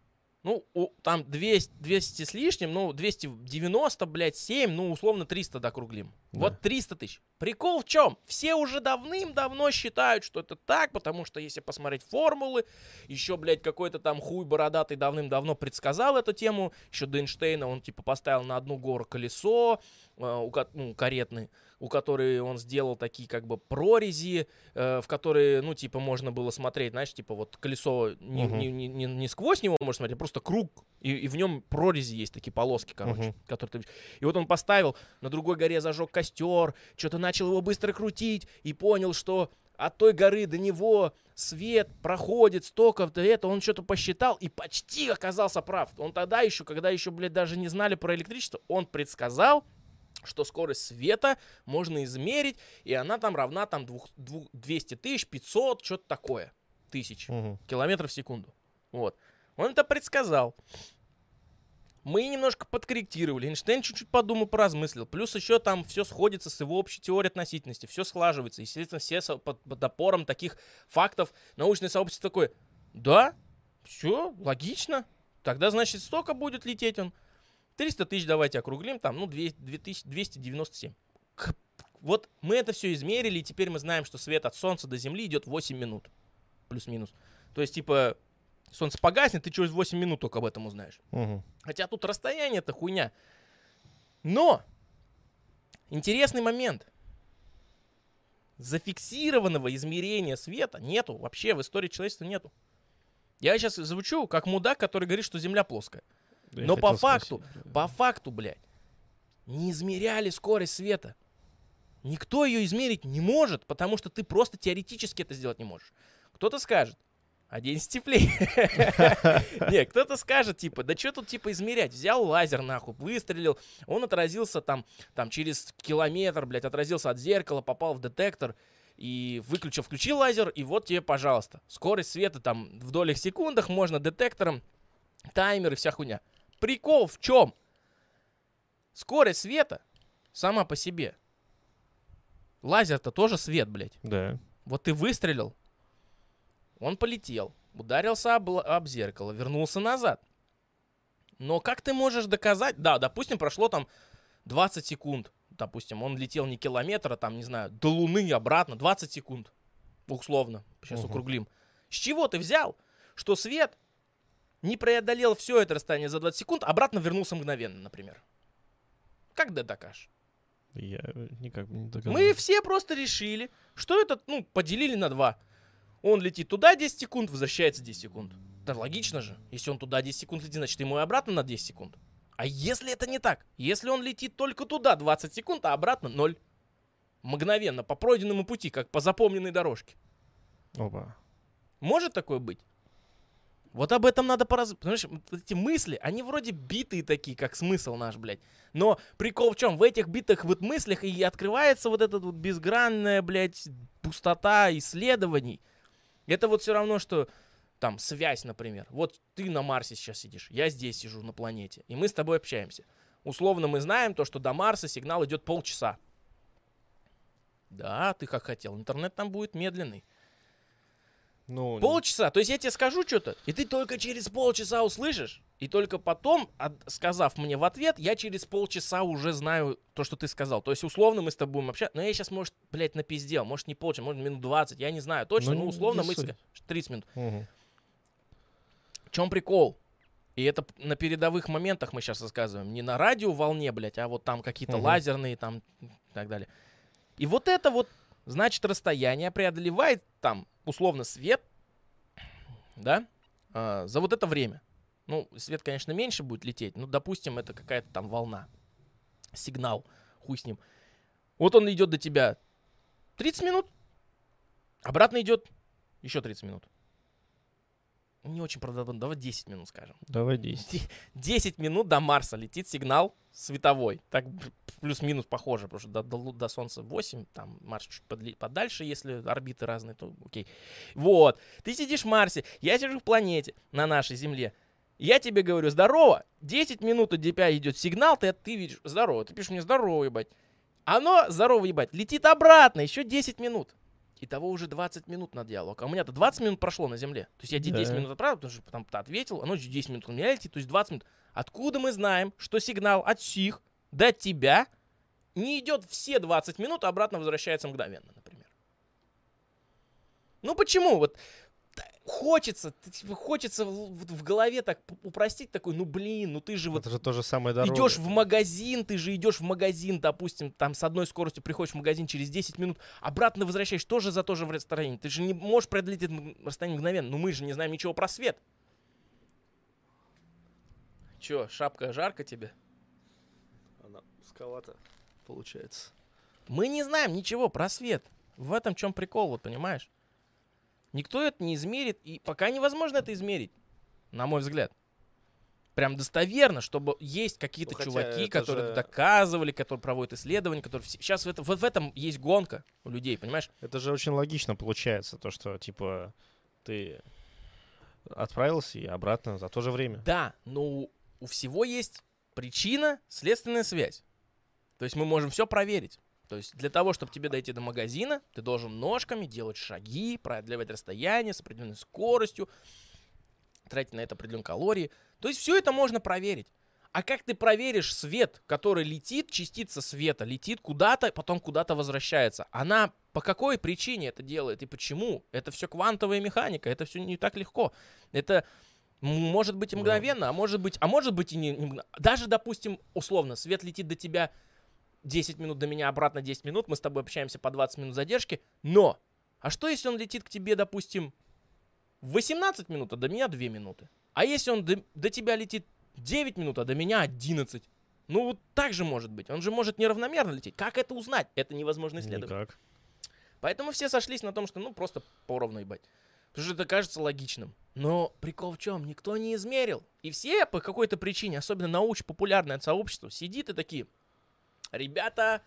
Ну, у- там 200, 200 с лишним, ну, 290, блядь, 7, ну, условно 300 докруглим. Да. Вот 300 тысяч. Прикол в чем? Все уже давным-давно считают, что это так, потому что если посмотреть формулы, еще, блядь, какой-то там хуй бородатый давным-давно предсказал эту тему, еще до Эйнштейна он, типа, поставил на одну гору колесо, э, у ну, каретный, у которой он сделал такие, как бы, прорези, э, в которые, ну, типа, можно было смотреть, знаешь, типа, вот колесо не, Мгм. не, не, не- не сквозь него можно смотреть, а просто круг, и, и в нем прорези есть такие полоски, короче, Мгм. которые ты... И вот он поставил, на другой горе зажег костер, что-то начал его быстро крутить, и понял, что от той горы до него свет проходит столько-то это, он что-то посчитал и почти оказался прав. Он тогда еще, когда еще, блядь, даже не знали про электричество, он предсказал, что скорость света можно измерить, и она там равна там двух, двух- 200 тысяч, 500, что-то такое, тысяч Мгм. километров в секунду. Вот. Он это предсказал. Мы немножко подкорректировали. Эйнштейн чуть-чуть подумал, поразмыслил. Плюс еще там все сходится с его общей теорией относительности. Все слаживается. Естественно, все под, под опором таких фактов научное сообщество такое, да, все, логично. Тогда, значит, столько будет лететь он. 300 тысяч давайте округлим, там, ну, 200 2000 297. К- Вот мы это все измерили, и теперь мы знаем, что свет от Солнца до Земли идет 8 минут. Плюс-минус. То есть, типа, Солнце погаснет, ты через 8 минут только об этом узнаешь. Мгм. Хотя тут расстояние это хуйня. Но интересный момент. Зафиксированного измерения света нету. Вообще в истории человечества нету. Я сейчас звучу как мудак, который говорит, что Земля плоская. Да Но по факту, спросить, по факту, блядь, не измеряли скорость света. Никто ее измерить не может, потому что ты просто теоретически это сделать не можешь. Кто-то скажет, оденься теплее. [laughs] Не, кто-то скажет, типа, да что тут, типа, измерять? Взял лазер, нахуй, выстрелил, он отразился там, там через километр, блядь, отразился от зеркала, попал в детектор, и выключил, включил лазер, и вот тебе, пожалуйста. Скорость света там в долях секундах, можно детектором, таймер и вся хуйня. Прикол в чем? Скорость света сама по себе. Лазер-то тоже свет, блядь. Да. Вот ты выстрелил, он полетел, ударился об, об зеркало, вернулся назад. Но как ты можешь доказать? Да, допустим, прошло там 20 секунд. Допустим, он летел не километр, а там, не знаю, до Луны и обратно. 20 секунд. Условно. Сейчас Мгм. округлим. С чего ты взял, что свет не преодолел все это расстояние за 20 секунд, обратно вернулся мгновенно, например? Как ты докажешь? Я никак не догадался. Мы все просто решили, что это, ну, поделили на два. Он летит туда 10 секунд, возвращается 10 секунд. Да логично же. Если он туда 10 секунд летит, значит ему и обратно на 10 секунд. А если это не так? Если он летит только туда 20 секунд, а обратно 0. Мгновенно, по пройденному пути, как по запомненной дорожке. Опа. Может такое быть? Вот об этом надо пораз... Понимаешь, вот эти мысли, они вроде битые такие, как смысл наш, блядь. Но прикол в чем? В этих битых вот мыслях и открывается вот эта вот безгранная, блядь, пустота исследований. Это вот все равно, что там связь, например. Вот ты на Марсе сейчас сидишь, я здесь сижу на планете, и мы с тобой общаемся. Условно мы знаем то, что до Марса сигнал идет полчаса. Да, ты как хотел. Интернет там будет медленный. Ну, Полчаса. То есть я тебе скажу что-то, и ты только через полчаса услышишь. И только потом, от- сказав мне в ответ, я через полчаса уже знаю то, что ты сказал. То есть, условно, мы с тобой будем общаться. Но я сейчас, может, блядь, напиздел. Может, не полчаса, может, минут 20. Я не знаю точно. Ну, Ну, не- условно, мы... суть. ска- 30 минут. Мгм. В чем прикол? И это на передовых моментах мы сейчас рассказываем. Не на радиоволне, блядь, а вот там какие-то Мгм. лазерные там и так далее. И вот это вот, значит, расстояние преодолевает там, условно, свет, да, а, за вот это время. Ну, свет, конечно, меньше будет лететь, но, допустим, это какая-то там волна, сигнал, хуй с ним. Вот он идет до тебя 30 минут, обратно идет еще 30 минут. Не очень правдоподобно, давай 10 минут скажем. Давай 10. Де- 10 минут до Марса летит сигнал световой. Так плюс-минус похоже, потому что до, до до Солнца 8, там Марс чуть подли- подальше, если орбиты разные, то окей. Вот, ты сидишь в Марсе, я сижу в планете, на нашей Земле. Я тебе говорю, здорово, 10 минут у тебя идет сигнал, ты, ты видишь, здорово, ты пишешь мне здорово, ебать. Оно, здорово, ебать, летит обратно, еще 10 минут. Итого уже 20 минут на диалог. А у меня-то 20 минут прошло на Земле. То есть я тебе 10 Да. минут отправил, потому что ты ответил, оно еще 10 минут у меня летит, то есть 20 минут. Откуда мы знаем, что сигнал от сих до тебя не идет все 20 минут, а обратно возвращается мгновенно, например? Ну почему? Вот хочется, типа, хочется в, в- голове так упростить такой, ну блин, ну ты же вот Это же то же самое дорога. идешь в магазин, ты же идешь в магазин, допустим, там с одной скоростью приходишь в магазин через 10 минут, обратно возвращаешь тоже за то же в расстоянии. Ты же не можешь преодолеть это расстояние мгновенно. Ну мы же не знаем ничего про свет. Че, шапка жарко тебе? Она узковата получается. Мы не знаем ничего про свет. В этом чем прикол, вот понимаешь? Никто это не измерит, и пока невозможно это измерить, на мой взгляд. Прям достоверно, чтобы есть какие-то Ну, чуваки, это которые же- доказывали, которые проводят исследования, которые... Сейчас в, это- вот в этом есть гонка у людей, понимаешь? Это же очень логично получается, то, что, типа, ты отправился и обратно за то же время. Да, но у всего есть причина, следственная связь. То есть мы можем все проверить. То есть для того, чтобы тебе дойти до магазина, ты должен ножками делать шаги, преодолевать расстояние с определенной скоростью, тратить на это определенные калории. То есть все это можно проверить. А как ты проверишь свет, который летит, частица света летит куда-то, потом куда-то возвращается? Она по какой причине это делает и почему? Это все квантовая механика, это все не так легко. Это может быть мгновенно, а может быть, а может быть и не, не Даже, допустим, условно, свет летит до тебя 10 минут, до меня обратно 10 минут, мы с тобой общаемся по 20 минут задержки, но, а что если он летит к тебе, допустим, в 18 минут, а до меня 2 минуты? А если он до, до тебя летит 9 минут, а до меня 11? Ну вот так же может быть. Он же может неравномерно лететь. Как это узнать? Это невозможно исследовать. Никак. Поэтому все сошлись на том, что ну просто поровну ебать. Потому что это кажется логичным. Но прикол в чем? Никто не измерил. И все по какой-то причине, особенно научно-популярное сообщество, сидит и такие, ребята,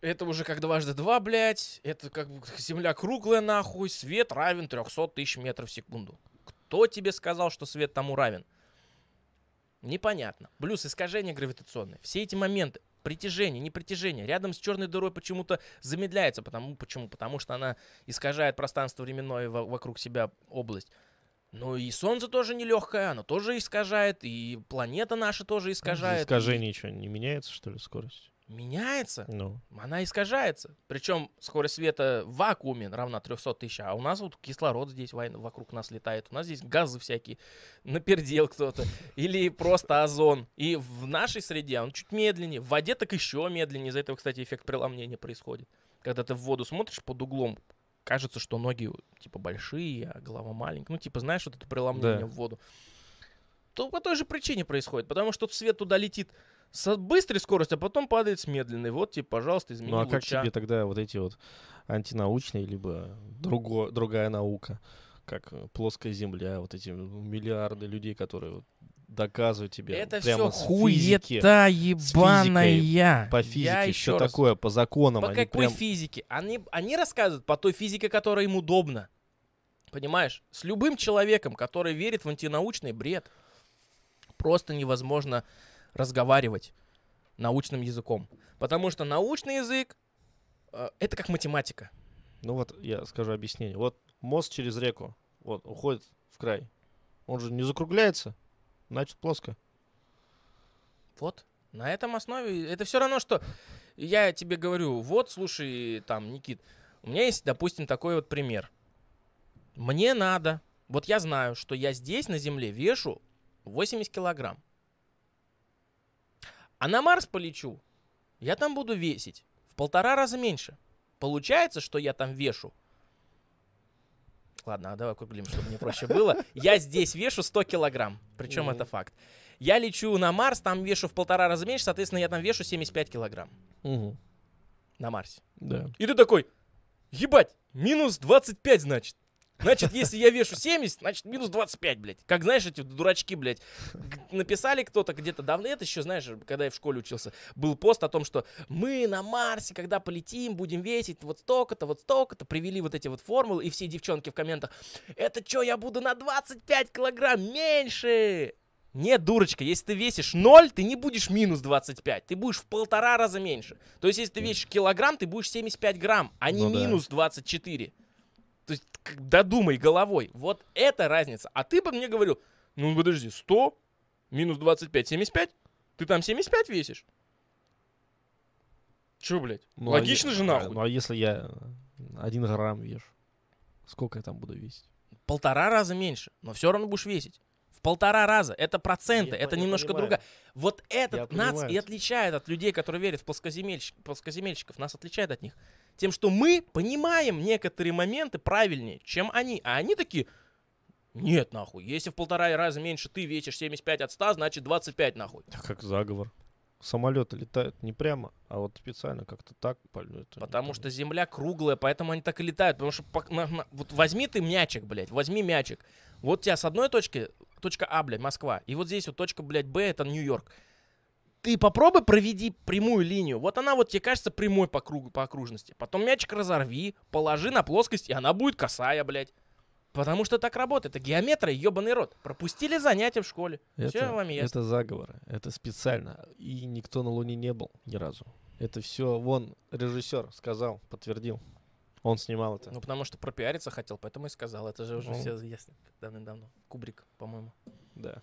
это уже как дважды два, блядь, это как земля круглая нахуй, свет равен 300 тысяч метров в секунду. Кто тебе сказал, что свет тому равен? Непонятно. Плюс искажение гравитационное. Все эти моменты, притяжение, непритяжение, рядом с черной дырой почему-то замедляется. Потому, почему? Потому что она искажает пространство временное во- вокруг себя область. Ну и Солнце тоже нелегкое, оно тоже искажает, и планета наша тоже искажает. Искажение что, не меняется, что ли, скорость? Меняется. Ну, Она искажается. Причем скорость света в вакууме равна 300 тысяч, а у нас вот кислород здесь вокруг нас летает. У нас здесь газы всякие, напердел кто-то. [laughs] Или просто озон. И в нашей среде он чуть медленнее. В воде так еще медленнее. Из-за этого, кстати, эффект преломления происходит. Когда ты в воду смотришь под углом, кажется, что ноги типа большие, а голова маленькая. Ну, типа, знаешь, вот это преломление Да. в воду. То по той же причине происходит. Потому что свет туда летит с быстрой скоростью, а потом падает с медленной. Вот тебе, пожалуйста, измени ну а как луча. тебе тогда вот эти вот антинаучные, либо друго, другая наука, как плоская земля, вот эти миллиарды людей, которые вот доказывают тебе Это прямо все физики, хуета ебаная. по Я физике, еще что раз- такое, по законам. По они какой прям- физике? Они, они рассказывают по той физике, которая им удобна. Понимаешь? С любым человеком, который верит в антинаучный бред, просто невозможно разговаривать научным языком. Потому что научный язык э, это как математика. Ну вот я скажу объяснение. Вот мост через реку, вот, уходит в край. Он же не закругляется, значит плоско. Вот. На этом основе это все равно, что я тебе говорю, вот, слушай, там, Никит, у меня есть, допустим, такой вот пример. Мне надо, вот я знаю, что я здесь на Земле вешу 80 килограмм. А на Марс полечу, я там буду весить в полтора раза меньше. Получается, что я там вешу. Ладно, а давай округлим, чтобы мне проще было. Я здесь вешу 100 килограмм. Причем это факт. Я лечу на Марс, там вешу в полтора раза меньше, соответственно, я там вешу 75 килограмм на Марсе. Да. И ты такой, ебать, минус 25, значит. Значит, если я вешу 70, значит, минус 25, блядь. Как, знаешь, эти дурачки, блядь, написали кто-то где-то давно, это еще, знаешь, когда я в школе учился, был пост о том, что мы на Марсе, когда полетим, будем весить вот столько-то, вот столько-то, привели вот эти вот формулы, и все девчонки в комментах, это что, я буду на 25 килограмм меньше? Нет, дурочка, если ты весишь 0, ты не будешь минус 25, ты будешь в полтора раза меньше. То есть, если ты весишь килограмм, ты будешь 75 грамм, а не Ну да. минус 24. То есть, додумай головой. Вот это разница. А ты бы мне говорил, ну подожди, 100 минус 25, 75? Ты там 75 весишь? Че, блядь? Ну, а Логично е- же а, нахуй. Ну а если я один грамм вешу, сколько я там буду весить? Полтора раза меньше, но все равно будешь весить. В полтора раза. Это проценты, Я это немножко понимаю. другая. Вот этот Я нас понимаю. и отличает от людей, которые верят в плоскоземельщ- плоскоземельщиков. Нас отличает от них. Тем, что мы понимаем некоторые моменты правильнее, чем они. А они такие, нет, нахуй. Если в полтора раза меньше ты весишь 75 от 100, значит 25, нахуй. Да Как заговор. Самолеты летают не прямо, а вот специально как-то так полет. Потому что Земля круглая, поэтому они так и летают. Потому что на- на- вот возьми ты мячик, блядь, возьми мячик. Вот у тебя с одной точки, точка А, блядь, Москва, и вот здесь вот точка, блядь, Б, это Нью-Йорк. Ты попробуй проведи прямую линию. Вот она вот тебе кажется прямой по кругу, по окружности. Потом мячик разорви, положи на плоскость, и она будет косая, блядь. Потому что так работает. Это геометрия, ебаный рот. Пропустили занятия в школе. это, Все вам ясно. это заговоры, это специально. И никто на Луне не был ни разу. Это все, вон, режиссер сказал, подтвердил. Он снимал это. Ну, потому что пропиариться хотел, поэтому и сказал. Это же уже Ну. все ясно давным-давно. Кубрик, по-моему. Да.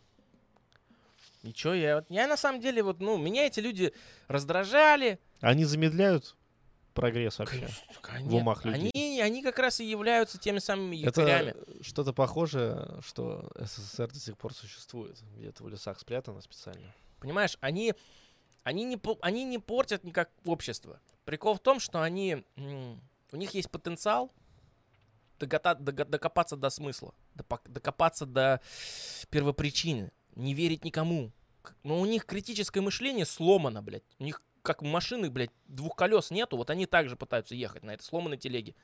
Чё, я, я на самом деле, вот, ну, меня эти люди раздражали. Они замедляют прогресс вообще. Конечно, В умах они, людей. они как раз и являются теми самыми Это якорями. что-то похожее, что СССР до сих пор существует. Где-то в лесах спрятано специально. Понимаешь, они, они, не, они не портят никак общество. Прикол в том, что они, у них есть потенциал догота- дого- докопаться до смысла, докопаться до первопричины, не верить никому. Но у них критическое мышление сломано, блядь. У них как машины, блядь, двух колес нету, вот они также пытаются ехать на этой сломанной телеге.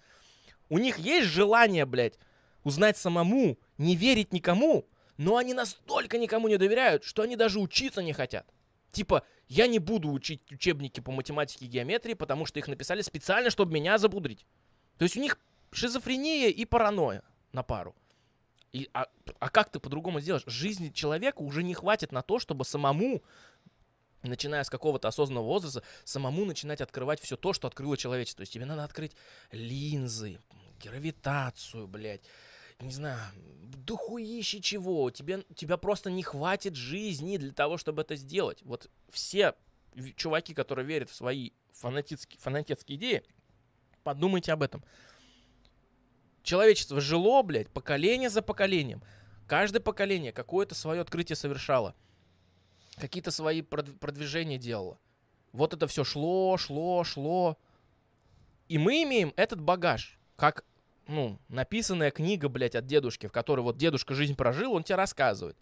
У них есть желание, блядь, узнать самому, не верить никому, но они настолько никому не доверяют, что они даже учиться не хотят. Типа, я не буду учить учебники по математике и геометрии, потому что их написали специально, чтобы меня забудрить. То есть у них шизофрения и паранойя на пару. И, а, а как ты по-другому сделаешь? Жизни человека уже не хватит на то, чтобы самому, начиная с какого-то осознанного возраста, самому начинать открывать все то, что открыло человечество. То есть тебе надо открыть линзы, гравитацию, блядь, не знаю, дохуище чего. Тебе, тебя просто не хватит жизни для того, чтобы это сделать. Вот все чуваки, которые верят в свои фанатицкие, фанатецкие идеи, подумайте об этом. Человечество жило, блядь, поколение за поколением. Каждое поколение какое-то свое открытие совершало. Какие-то свои продвижения делало. Вот это все шло, шло, шло. И мы имеем этот багаж, как, ну, написанная книга, блядь, от дедушки, в которой вот дедушка жизнь прожил, он тебе рассказывает.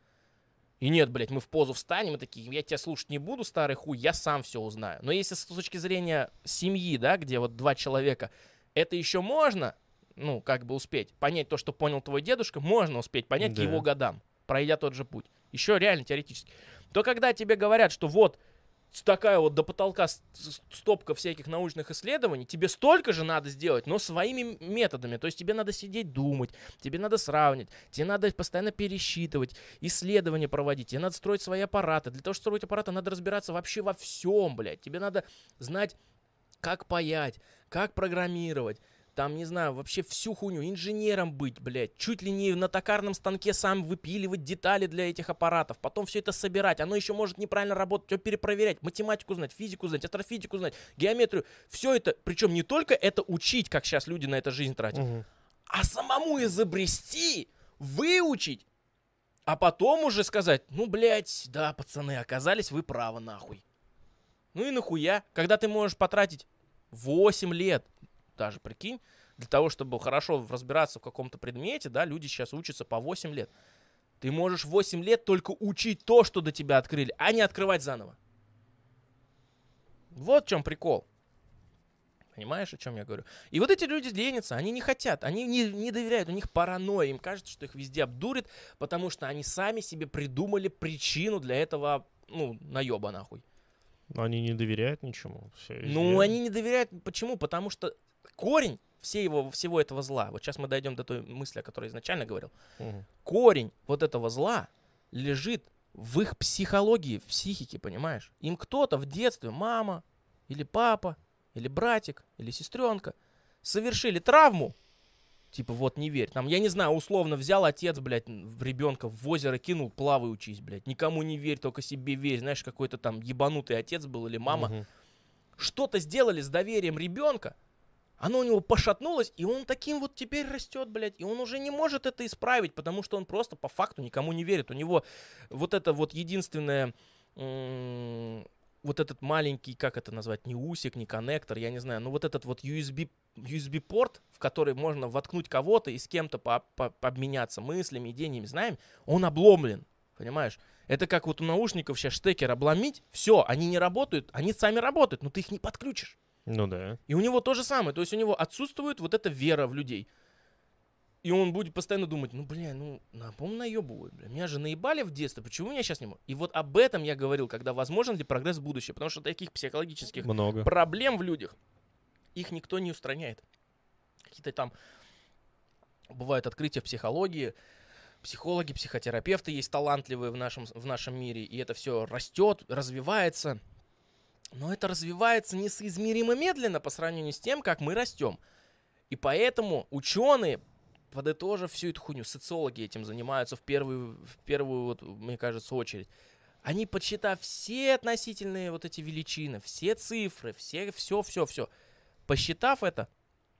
И нет, блядь, мы в позу встанем и такие, я тебя слушать не буду, старый хуй, я сам все узнаю. Но если с точки зрения семьи, да, где вот два человека, это еще можно, ну, как бы успеть. Понять то, что понял твой дедушка, можно успеть понять да. к его годам, пройдя тот же путь. Еще реально теоретически. То когда тебе говорят, что вот такая вот до потолка стопка всяких научных исследований, тебе столько же надо сделать, но своими методами. То есть тебе надо сидеть думать, тебе надо сравнивать, тебе надо постоянно пересчитывать, исследования проводить, тебе надо строить свои аппараты. Для того, чтобы строить аппараты, надо разбираться вообще во всем, блядь. Тебе надо знать, как паять, как программировать, там, не знаю, вообще всю хуйню, инженером быть, блядь, чуть ли не на токарном станке сам выпиливать детали для этих аппаратов, потом все это собирать, оно еще может неправильно работать, все перепроверять, математику знать, физику знать, астрофизику знать, геометрию, все это, причем не только это учить, как сейчас люди на это жизнь тратят, угу. а самому изобрести, выучить, а потом уже сказать, ну, блядь, да, пацаны, оказались вы правы, нахуй. Ну и нахуя, когда ты можешь потратить 8 лет, даже, прикинь, для того, чтобы хорошо разбираться в каком-то предмете, да, люди сейчас учатся по 8 лет. Ты можешь 8 лет только учить то, что до тебя открыли, а не открывать заново. Вот в чем прикол. Понимаешь, о чем я говорю? И вот эти люди ленятся, они не хотят, они не, не доверяют, у них паранойя, им кажется, что их везде обдурят, потому что они сами себе придумали причину для этого, ну, наеба нахуй. Но они не доверяют ничему. Все ну, они не доверяют. Почему? Потому что корень все его, всего этого зла, вот сейчас мы дойдем до той мысли, о которой изначально говорил, угу. корень вот этого зла лежит в их психологии, в психике, понимаешь? Им кто-то в детстве, мама или папа, или братик, или сестренка, совершили травму, типа вот не верь. Там, я не знаю, условно взял отец, блядь, в ребенка в озеро кинул, плавай учись, блядь. Никому не верь, только себе верь. Знаешь, какой-то там ебанутый отец был или мама. Угу. Что-то сделали с доверием ребенка, оно у него пошатнулось, и он таким вот теперь растет, блядь, и он уже не может это исправить, потому что он просто по факту никому не верит. У него вот это вот единственное, вот этот маленький, как это назвать, не усик, не коннектор, я не знаю, но вот этот вот USB, USB-порт, в который можно воткнуть кого-то и с кем-то по по обменяться мыслями, идеями, знаем, он обломлен, понимаешь? Это как вот у наушников сейчас штекер обломить, все, они не работают, они сами работают, но ты их не подключишь. Ну да. И у него то же самое. То есть у него отсутствует вот эта вера в людей. И он будет постоянно думать, ну, бля, ну, напомню, наебывают, бля. Меня же наебали в детстве, почему меня сейчас не могу? И вот об этом я говорил, когда возможен ли прогресс в будущее. Потому что таких психологических Много. проблем в людях, их никто не устраняет. Какие-то там бывают открытия в психологии, психологи, психотерапевты есть талантливые в нашем, в нашем мире, и это все растет, развивается – но это развивается несоизмеримо медленно по сравнению с тем, как мы растем. И поэтому ученые, подытожив всю эту хуйню, социологи этим занимаются в первую, в первую вот, мне кажется, очередь. Они, подсчитав все относительные вот эти величины, все цифры, все, все, все, все, посчитав это,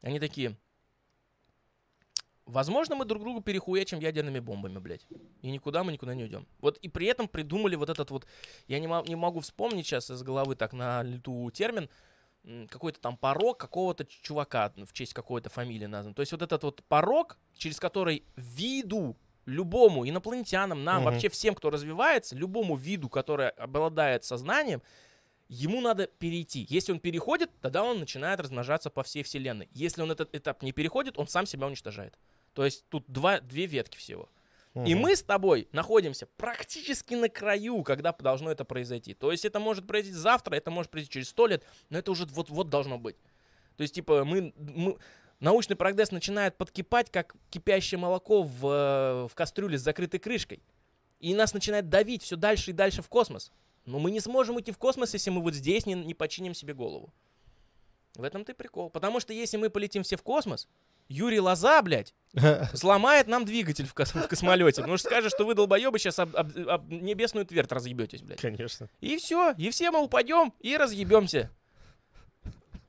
они такие, Возможно, мы друг другу перехуячим ядерными бомбами, блядь. И никуда мы никуда не уйдем. Вот и при этом придумали вот этот вот... Я не, не могу вспомнить сейчас из головы так на лету термин. Какой-то там порог какого-то чувака в честь какой-то фамилии назван. То есть вот этот вот порог, через который виду любому инопланетянам, нам, угу. вообще всем, кто развивается, любому виду, который обладает сознанием, ему надо перейти. Если он переходит, тогда он начинает размножаться по всей вселенной. Если он этот этап не переходит, он сам себя уничтожает. То есть тут два, две ветки всего. И Мгм. мы с тобой находимся практически на краю, когда должно это произойти. То есть это может произойти завтра, это может произойти через сто лет, но это уже вот-вот должно быть. То есть, типа, мы, мы- научный прогресс начинает подкипать, как кипящее молоко в, э, в кастрюле с закрытой крышкой. И нас начинает давить все дальше и дальше в космос. Но мы не сможем уйти в космос, если мы вот здесь не, не починим себе голову. В этом ты прикол. Потому что если мы полетим все в космос, Юрий Лоза, блядь, [laughs] сломает нам двигатель в, кос- в космолете. Потому что скажет, что вы, долбоебы, сейчас об, об- об небесную твердь разъебетесь, блядь. Конечно. И все, и все мы упадем и разъебемся.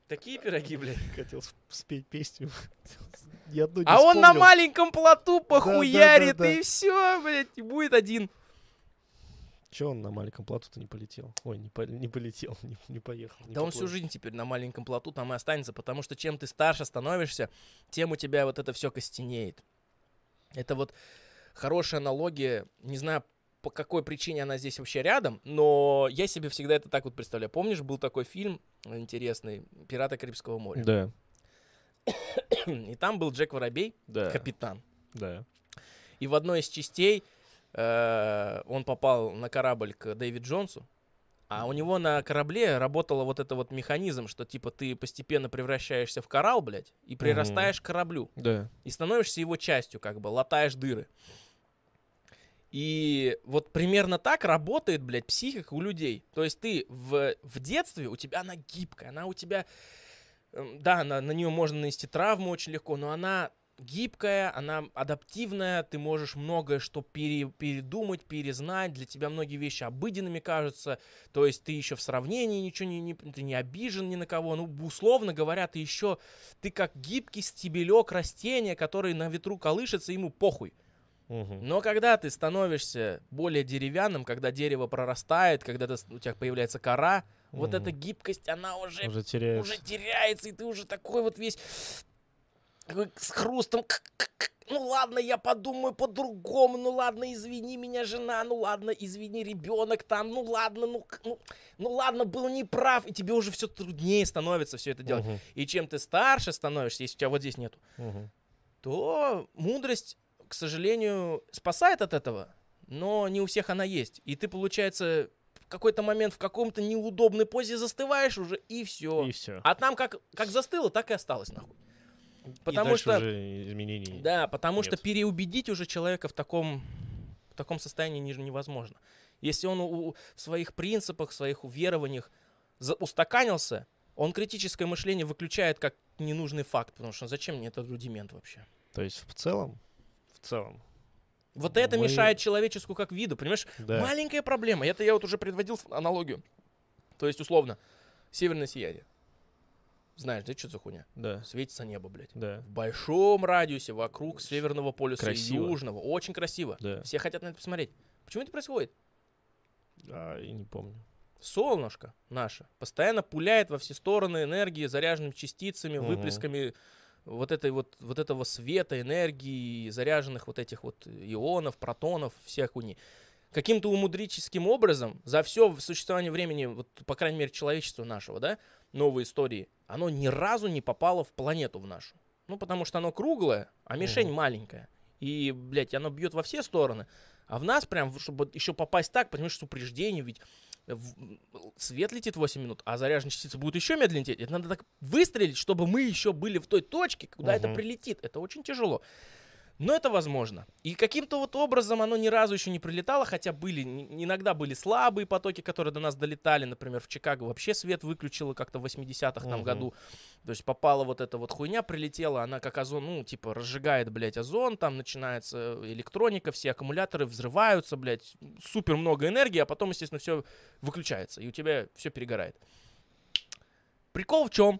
Такие пироги, блядь. [laughs] Хотел сп- спеть песню. [laughs] А он на маленьком плоту похуярит, да, да. и все, блядь, и будет один. Че он на маленьком плоту-то не полетел? Ой, не, по- не полетел, [laughs] не, не поехал. не Да он всю поплыл. жизнь теперь на маленьком плоту там и останется, потому что чем ты старше становишься, тем у тебя вот это все костенеет. Это вот хорошая аналогия, не знаю, по какой причине она здесь вообще рядом, но я себе всегда это так вот представляю. Помнишь, был такой фильм интересный «Пираты Карибского моря»? Да, И там был Джек Воробей, да, капитан. да. И в одной из частей э, он попал на корабль к Дэвид Джонсу, а у него на корабле работал вот это вот механизм, что типа ты постепенно превращаешься в коралл, блядь, и прирастаешь к кораблю. Да. И становишься его частью, как бы, латаешь дыры. И вот примерно так работает, блядь, психика у людей. То есть ты в, в детстве, у тебя она гибкая, она у тебя... эм, Да, на, на нее можно нанести травму очень легко, но она гибкая, она адаптивная, ты можешь многое что пере- передумать, перезнать, для тебя многие вещи обыденными кажутся, то есть ты еще в сравнении ничего не, не, ты не обижен ни на кого, ну, условно говоря, ты еще, ты как гибкий стебелек растения, который на ветру колышется, ему похуй. Но когда ты становишься более деревянным, когда дерево прорастает, когда ты у тебя появляется кора, вот эта гибкость, она уже, Уже теряешь. уже теряется, и ты уже такой вот весь с хрустом. Ну ладно, я подумаю по-другому. Ну ладно, извини меня, жена. Ну ладно, извини, ребенок там. Ну ладно, ну, ну, ну ладно, был неправ. И тебе уже все труднее становится все это делать. Мгм. И чем ты старше становишься, если у тебя вот здесь нету, Мгм. то мудрость, к сожалению, спасает от этого, но не у всех она есть. И ты, получается, в какой-то момент в каком-то неудобной позе застываешь уже, и все. И все. А там как, как застыло, так и осталось, нахуй. Потому что- уже изменений. Да, потому что Нет. переубедить уже человека в таком, в таком состоянии не- невозможно. Если он у- в своих принципах, в своих уверованиях за- устаканился, он критическое мышление выключает как ненужный факт, потому что зачем мне этот рудимент вообще? То есть в целом, в целом, Вот это Мы- мешает человеческому как виду, понимаешь? да. Маленькая проблема. Это я вот уже предводил аналогию. То есть, условно, северное сияние. Знаешь, да, что за хуйня? Да, Светится небо, блядь. да, В большом радиусе вокруг северного полюса Красиво. и южного. Очень красиво. да. Все хотят на это посмотреть. Почему это происходит? А, и не помню. Солнышко наше постоянно пуляет во все стороны энергии, заряженными частицами, Мгм. выплесками вот этой вот, вот этого света, энергии, заряженных вот этих вот ионов, протонов, всех хуйни. Каким-то умудрическим образом за все существование времени, вот, по крайней мере, человечества нашего, да, новой истории, оно ни разу не попало в планету в нашу. Ну, потому что оно круглое, а мишень Мгм. маленькая. И, блядь, оно бьет во все стороны. А в нас прям, чтобы еще попасть так, понимаешь, с упреждением, ведь свет летит 8 минут, а заряженные частицы будут еще медленнее лететь. Это надо так выстрелить, чтобы мы еще были в той точке, куда это Мгм. прилетит. Это очень тяжело. Но это возможно. И каким-то вот образом оно ни разу еще не прилетало, хотя были, иногда были слабые потоки, которые до нас долетали. Например, в Чикаго вообще свет выключило как-то в 80-х там Мгм. году. То есть попала вот эта вот хуйня, прилетела, она как озон, ну, типа, разжигает, блядь, озон, там начинается электроника, все аккумуляторы взрываются, блядь, супер много энергии, а потом, естественно, все выключается, и у тебя все перегорает. Прикол в чем?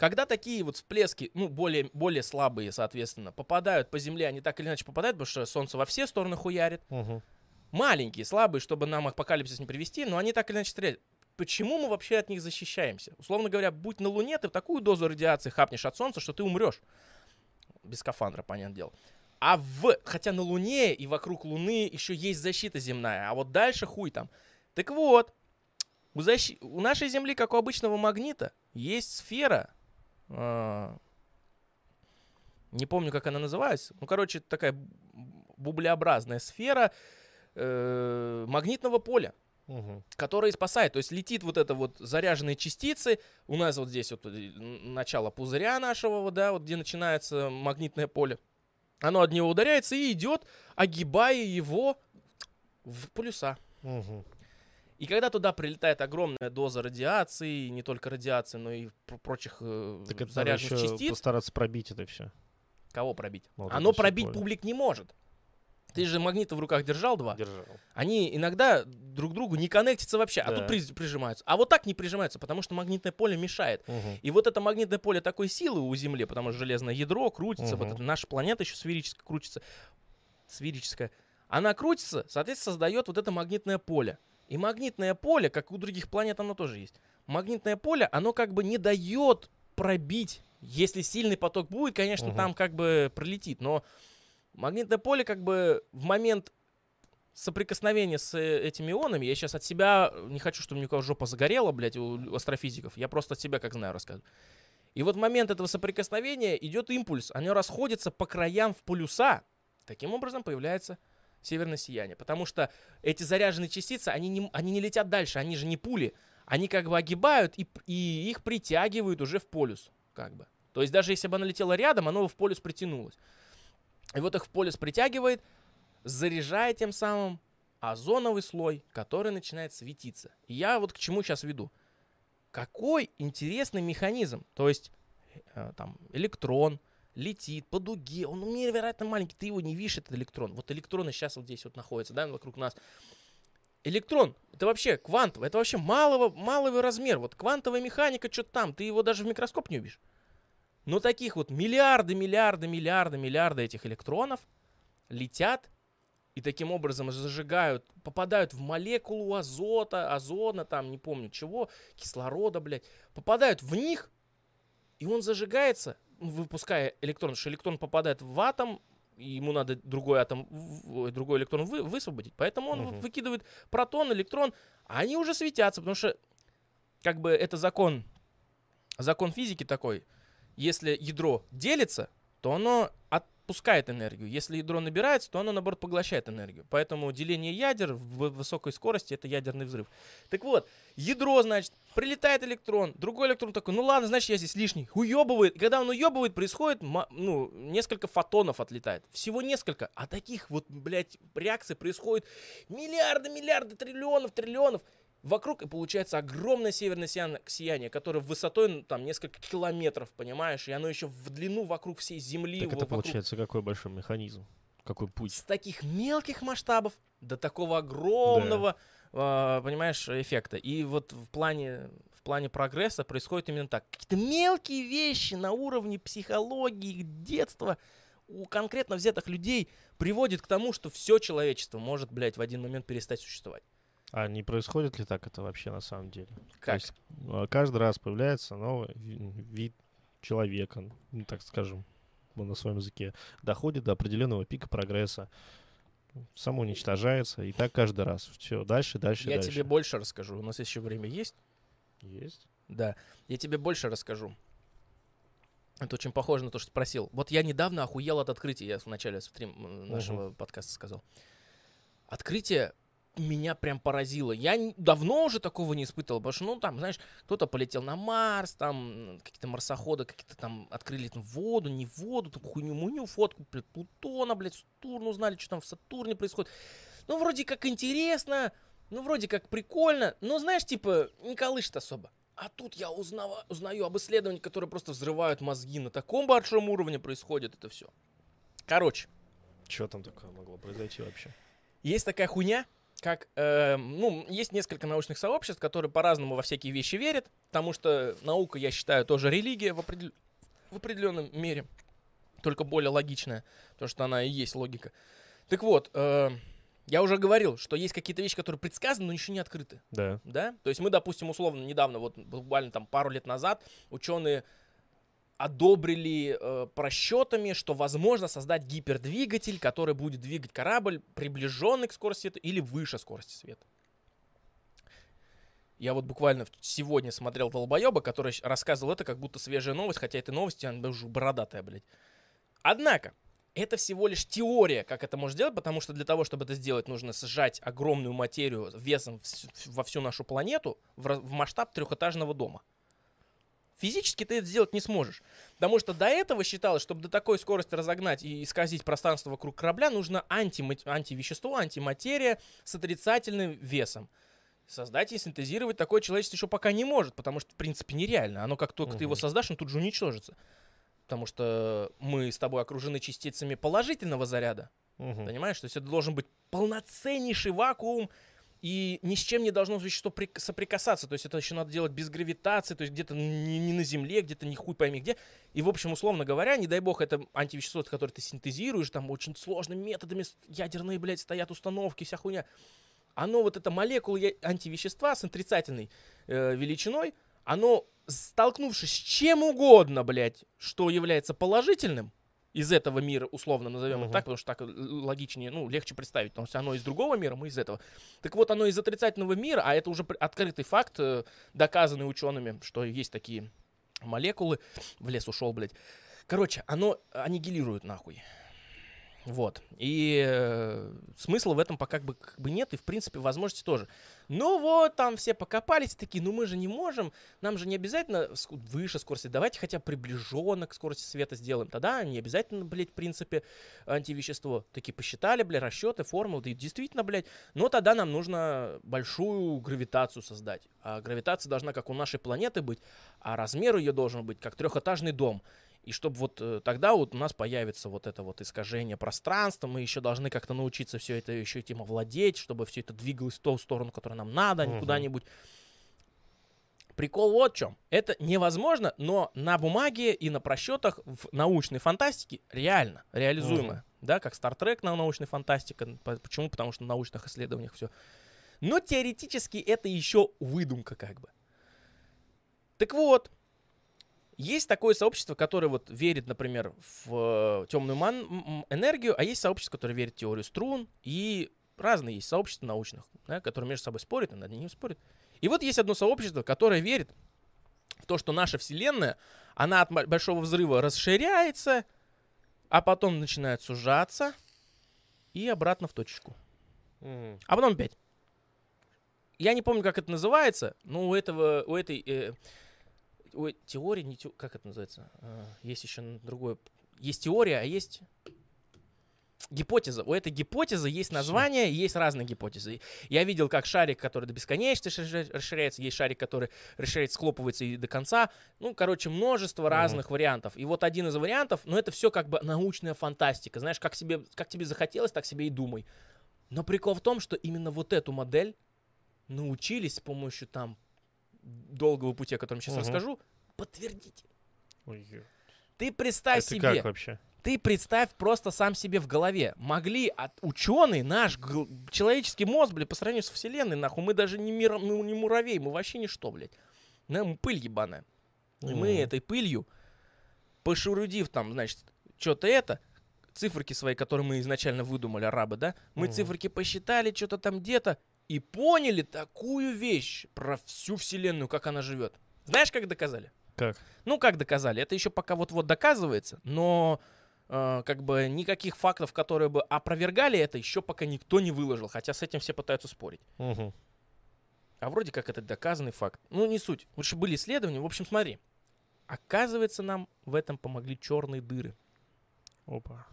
Когда такие вот всплески, ну, более, более слабые, соответственно, попадают по Земле, они так или иначе попадают, потому что Солнце во все стороны хуярит. Мгм. Маленькие, слабые, чтобы нам апокалипсис не привести, но они так или иначе стреляют. Почему мы вообще от них защищаемся? Условно говоря, будь на Луне, ты такую дозу радиации хапнешь от Солнца, что ты умрешь. Без скафандра, понятное дело. А в... Хотя на Луне и вокруг Луны еще есть защита земная, а вот дальше хуй там. Так вот, у, защи- у нашей Земли, как у обычного магнита, есть сфера, Не помню, как она называется. Ну, короче, такая бублеобразная сфера э, магнитного поля Мгм. который спасает. То есть летит вот это вот заряженные частицы. У нас вот здесь вот э, начало пузыря нашего, да, вот где начинается магнитное поле. Оно от него ударяется и идет, огибая его в полюса. Мгм. И когда туда прилетает огромная доза радиации, не только радиации, но и пр- прочих э, Так это надо заряженных еще частиц, постараться пробить это все. кого пробить? Вот Оно это пробить поле. публик не может. Ты же магниты в руках держал два. Держал. Они иногда друг другу не коннектятся вообще, а Да. тут при- прижимаются. А вот так не прижимаются, потому что магнитное поле мешает. Мгм. И вот это магнитное поле такой силы у Земли, потому что железное ядро крутится, вот Мгм. эта наша планета еще сферическая крутится, сферическая. Она крутится, соответственно, создает вот это магнитное поле. И магнитное поле, как у других планет, оно тоже есть. Магнитное поле, оно как бы не дает пробить. Если сильный поток будет, конечно, Мгм. там как бы пролетит. Но магнитное поле как бы в момент соприкосновения с э, этими ионами, я сейчас от себя не хочу, чтобы у кого жопа загорела, блядь, у астрофизиков. Я просто от себя как знаю рассказываю. И вот в момент этого соприкосновения идет импульс, оно расходится по краям в полюса. Таким образом появляется северное сияние. Потому что эти заряженные частицы, они не, они не летят дальше, они же не пули. Они как бы огибают и, и их притягивают уже в полюс. Как бы. То есть даже если бы оно летело рядом, оно бы в полюс притянулось. И вот их в полюс притягивает, заряжая тем самым озоновый слой, который начинает светиться. И я вот к чему сейчас веду. Какой интересный механизм. То есть э, там электрон летит по дуге, он невероятно маленький, ты его не видишь, этот электрон. Вот электроны сейчас вот здесь вот находятся, да, вокруг нас. Электрон, это вообще квантовый, это вообще малого, малого размер. Вот квантовая механика, что-то там, ты его даже в микроскоп не увидишь. Но таких вот миллиарды, миллиарды, миллиарды, миллиарды этих электронов летят и таким образом зажигают, попадают в молекулу азота, озона, там, не помню чего, кислорода, блядь, попадают в них, и он зажигается, выпуская электрон, что электрон попадает в атом, ему надо другой атом, другой электрон вы- высвободить, поэтому он Мгм. выкидывает протон, электрон, а они уже светятся, потому что, как бы, это закон, закон физики такой, если ядро делится, то оно отпускает энергию. Если ядро набирается, то оно, наоборот, поглощает энергию. Поэтому деление ядер в высокой скорости — это ядерный взрыв. Так вот, ядро, значит, прилетает электрон, другой электрон такой, ну ладно, значит, я здесь лишний. Уебывает. И когда он уебывает, происходит, ну, несколько фотонов отлетает. Всего несколько. А таких вот, блядь, реакций происходит миллиарды, миллиарды, триллионов, триллионов. Вокруг и получается огромное северное сияние, которое высотой ну, там несколько километров, понимаешь, и оно еще в длину вокруг всей Земли. Так это вокруг получается какой большой механизм? Какой путь? с таких мелких масштабов до такого огромного, а, понимаешь, эффекта. И вот в плане, в плане прогресса происходит именно так. Какие-то мелкие вещи на уровне психологии, детства у конкретно взятых людей приводит к тому, что все человечество может, блядь, в один момент перестать существовать. А не происходит ли так это вообще на самом деле? То Как? есть, а, каждый раз появляется новый ви- вид человека, ну, так скажем, на своем языке, доходит до определенного пика прогресса, самоуничтожается, и так каждый раз. Все, дальше, дальше, Я дальше. тебе больше расскажу. У нас еще время есть? Есть. Да. Я тебе больше расскажу. Это очень похоже на то, что спросил. Вот я недавно охуел от открытия, я в начале стрим нашего подкаста сказал. Открытие меня прям поразило. Я давно уже такого не испытывал, потому что, ну, там, знаешь, кто-то полетел на Марс, там, какие-то марсоходы какие-то там открыли там воду, не воду, там хуйню-муню, фотку, блядь, Плутона, блядь, Сатурн узнали, что там в Сатурне происходит. Ну, вроде как интересно, ну, вроде как прикольно, но, знаешь, типа, не колышет особо. А тут я узнава- узнаю об исследованиях, которые просто взрывают мозги. На таком большом уровне происходит это все. Короче, Что там такое могло произойти вообще? есть такая хуйня, как, э, ну, есть несколько научных сообществ, которые по-разному во всякие вещи верят, потому что наука, я считаю, тоже религия в, определ- в определенном мере, только более логичная, потому что она и есть логика. Так вот, э, я уже говорил, что есть какие-то вещи, которые предсказаны, но еще не открыты Да. да? То есть мы, допустим, условно, недавно, вот буквально там пару лет назад, ученые одобрили э, просчетами, что возможно создать гипердвигатель, который будет двигать корабль, приближенный к скорости света или выше скорости света. Я вот буквально сегодня смотрел Долбоеба, который рассказывал это как будто свежая новость, хотя эта новость, она уже бородатая, блядь. Однако, это всего лишь теория, как это можно сделать, потому что для того, чтобы это сделать, нужно сжать огромную материю весом в- во всю нашу планету в, в масштаб трехэтажного дома. Физически ты это сделать не сможешь. Потому что до этого считалось, чтобы до такой скорости разогнать и исказить пространство вокруг корабля, нужно антима- антивещество, антиматерия с отрицательным весом. Создать и синтезировать такое человечество еще пока не может, потому что, в принципе, нереально. Оно как только ты его создашь, он тут же уничтожится. Потому что мы с тобой окружены частицами положительного заряда. Мгм. Понимаешь? То есть это должен быть полноценнейший вакуум, и ни с чем не должно вещество прик- соприкасаться. То есть это еще надо делать без гравитации, то есть где-то не, не на Земле, где-то не хуй пойми где. И, в общем, условно говоря, не дай бог, это антивещество, которое ты синтезируешь, там очень сложными методами, ядерные, блядь, стоят установки, вся хуйня. Оно, вот это молекулы я- антивещества с отрицательной э, величиной, оно, столкнувшись с чем угодно, блядь, что является положительным, из этого мира, условно назовем Мгм. это так, потому что так л- логичнее, ну, легче представить, потому что оно из другого мира, мы из этого. Так вот, оно из отрицательного мира, а это уже открытый факт, э, доказанный учеными, что есть такие молекулы. В лес ушел, блядь. Короче, оно аннигилирует нахуй. Вот. И э, смысла в этом пока как бы, как бы нет, и в принципе возможности тоже. Ну вот, там все покопались, такие, ну мы же не можем, нам же не обязательно выше скорости, давайте хотя бы приближенно к скорости света сделаем. Тогда не обязательно, блядь, в принципе, антивещество. Такие посчитали, блядь, расчеты, формулы, да и действительно, блядь. Но тогда нам нужно большую гравитацию создать. А гравитация должна как у нашей планеты быть, а размер ее должен быть как трехэтажный дом. И чтобы вот э, тогда вот у нас появится вот это вот искажение пространства, мы еще должны как-то научиться все это еще этим овладеть, чтобы все это двигалось в ту сторону, которую нам надо, а не Мгм. куда-нибудь. Прикол вот в чем. Это невозможно, но на бумаге и на просчетах в научной фантастике реально, реализуемо. Мгм. Да, как Trek на научной фантастике. По- Почему? Потому что на научных исследованиях все. Но теоретически это еще выдумка как бы. Так вот, есть такое сообщество, которое вот верит, например, в темную ман- энергию, а есть сообщество, которое верит в теорию струн, и разные есть сообщества научных, да, которые между собой спорят, и над ними спорят. И вот есть одно сообщество, которое верит в то, что наша Вселенная, она от большого взрыва расширяется, а потом начинает сужаться и обратно в точечку. Мгм. А потом опять. Я не помню, как это называется, но у этого, у этой э, у э- теории, не те- как это называется? А, есть еще другое. Есть теория, а есть гипотеза. У этой гипотезы есть название, есть разные гипотезы. Я видел, как шарик, который до бесконечности расширя- расширяется, есть шарик, который расширяется, схлопывается и до конца. Ну, короче, множество разных вариантов. И вот один из вариантов, но это все как бы научная фантастика. Знаешь, как, себе, как тебе захотелось, так себе и думай. Но прикол в том, что именно вот эту модель научились с помощью там долгого пути, о котором сейчас Мгм. расскажу, подтвердить. Ой. Ты представь Это себе, как вообще? ты представь просто сам себе в голове. Могли от ученый наш гл- человеческий мозг, блядь, по сравнению с Вселенной, нахуй, мы даже не, мира, мы не муравей, мы вообще ничто, блядь. Нам пыль ебаная. И мы Мгм. этой пылью, пошурудив там, значит, что-то это, циферки свои, которые мы изначально выдумали, арабы, да, мы Мгм. циферки посчитали, что-то там где-то, и поняли такую вещь про всю Вселенную, как она живет. Знаешь, как доказали? Как? Ну, как доказали? Это еще пока вот-вот доказывается, но э, как бы никаких фактов, которые бы опровергали это, еще пока никто не выложил, хотя с этим все пытаются спорить. Мгм. А вроде как это доказанный факт. Ну, не суть. Лучше были исследования. В общем, смотри. Оказывается, нам в этом помогли черные дыры. Опа.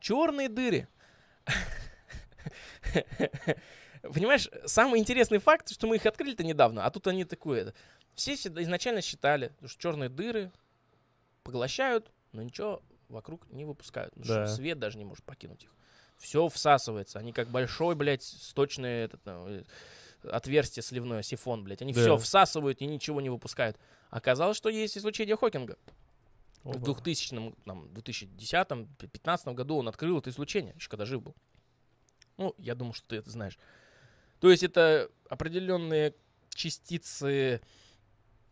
Черные дыры. [laughs] Понимаешь, самый интересный факт, что мы их открыли-то недавно, а тут они такое. Все изначально считали, что черные дыры поглощают, но ничего вокруг не выпускают. Ну, Да. свет даже не может покинуть их. Все всасывается. Они как большой, блядь, сточный этот, э, отверстие сливное, сифон, блядь. Они Да. все всасывают и ничего не выпускают. Оказалось, что есть излучение Хокинга. В Опа. 2000, там, 2010-2015 году он открыл это излучение, еще когда жив был. Ну, я думаю, что ты это знаешь. То есть это определенные частицы,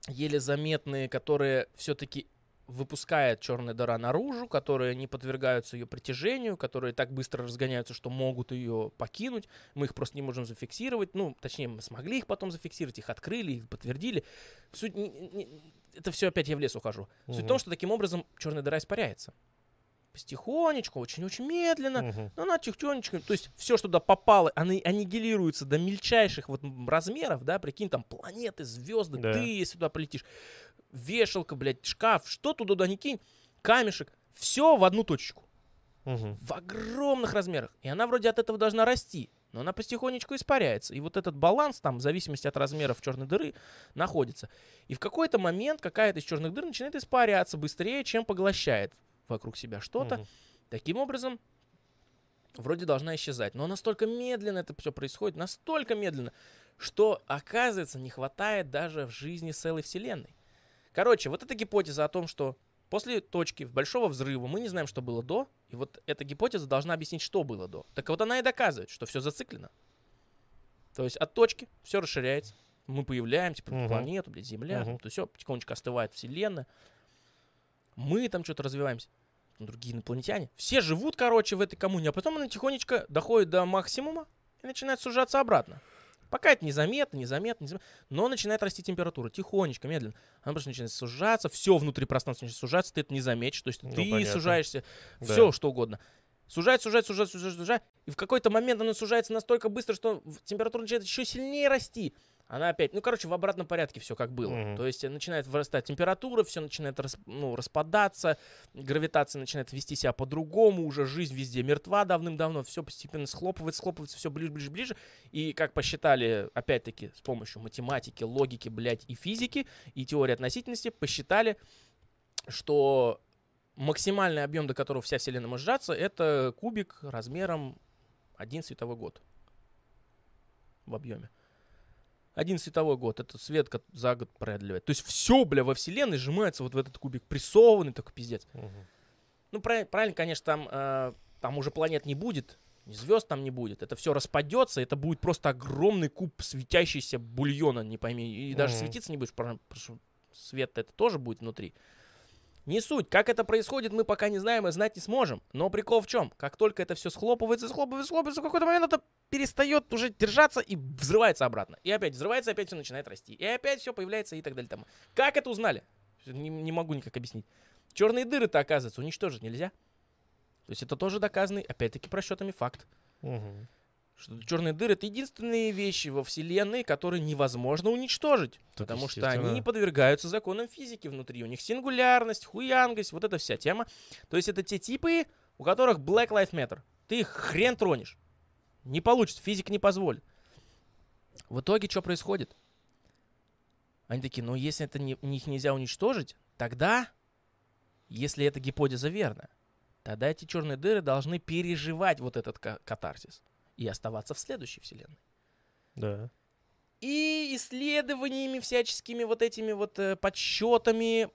еле заметные, которые все-таки выпускает черная дыра наружу, которые не подвергаются ее притяжению, которые так быстро разгоняются, что могут ее покинуть. Мы их просто не можем зафиксировать. Ну, точнее, мы смогли их потом зафиксировать, их открыли, их подтвердили. Суть не- не- это все опять я в лес ухожу. Суть в том, что таким образом черная дыра испаряется. Потихонечку, очень-очень медленно, Мгм. но она тихонечко, то есть все, что туда попало, они аннигилируется до мельчайших вот размеров, да, прикинь, там планеты, звезды, Да. ты, если туда полетишь, вешалка, блядь, шкаф, что туда не кинь, камешек, все в одну точечку, Мгм. в огромных размерах. И она вроде от этого должна расти, но она потихонечку испаряется. И вот этот баланс там, в зависимости от размеров черной дыры, находится. И в какой-то момент какая-то из черных дыр начинает испаряться быстрее, чем поглощает вокруг себя что-то. Мгм. Таким образом, вроде должна исчезать. Но настолько медленно это все происходит, настолько медленно, что, оказывается, не хватает даже в жизни целой Вселенной. Короче, вот эта гипотеза о том, что после точки большого взрыва мы не знаем, что было до, и вот эта гипотеза должна объяснить, что было до. Так вот она и доказывает, что все зациклено. То есть от точки все расширяется, мы появляемся, Мгм. планету, блядь, Земля, Мгм. то все потихонечку остывает Вселенная. Мы там что-то развиваемся другие инопланетяне. Все живут, короче, в этой коммуне, а потом она тихонечко доходит до максимума и начинает сужаться обратно. Пока это незаметно, незаметно, незаметно, но начинает расти температура, тихонечко, медленно. Она просто начинает сужаться, все внутри пространства начинает сужаться, ты это не заметишь, то есть Ну, ты понятно. сужаешься, Да. все что угодно. Сужается, сужается, сужается, сужается, сужается, и в какой-то момент она сужается настолько быстро, что температура начинает еще сильнее расти. Она опять, ну, короче, в обратном порядке все как было. Мгм. То есть э, начинает вырастать температура, все начинает рас- ну, распадаться, гравитация начинает вести себя по-другому, уже жизнь везде мертва давным-давно, все постепенно схлопывается, схлопывается, все ближе, ближе, ближе. И как посчитали, опять-таки, с помощью математики, логики, блядь, и физики, и теории относительности, посчитали, что максимальный объем, до которого вся Вселенная может сжаться, это кубик размером один световой год в объеме. Один световой год, это свет за год преодолевает. То есть все, бля, во Вселенной сжимается вот в этот кубик, прессованный такой пиздец. Мгм. Ну, правильно, правильно конечно, там, э, там уже планет не будет, звезд там не будет. Это все распадется, это будет просто огромный куб светящийся бульона, не пойми. И даже светиться не будешь, потому что свет это тоже будет внутри. Не суть. Как это происходит, мы пока не знаем и знать не сможем. Но прикол в чем? Как только это все схлопывается, схлопывается, схлопывается, в какой-то момент это перестает уже держаться и взрывается обратно. И опять взрывается, опять все начинает расти. И опять все появляется и так далее. Там. Как это узнали? Не, не могу никак объяснить. Черные дыры-то, оказывается, уничтожить нельзя. То есть это тоже доказанный, опять-таки, просчетами факт. Мгм. Что черные дыры это единственные вещи во Вселенной, которые невозможно уничтожить. Так, потому что они не подвергаются законам физики внутри. У них сингулярность, хуянгость, вот эта вся тема. То есть это те типы, у которых Black Lives Matter. Ты их хрен тронешь. Не получится, физика не позволит. В итоге что происходит? Они такие, ну если это не, их нельзя уничтожить, тогда, если эта гипотеза верна, тогда эти черные дыры должны переживать вот этот ка- катарсис и оставаться в следующей вселенной. Да. И исследованиями всяческими вот этими вот э, подсчетами,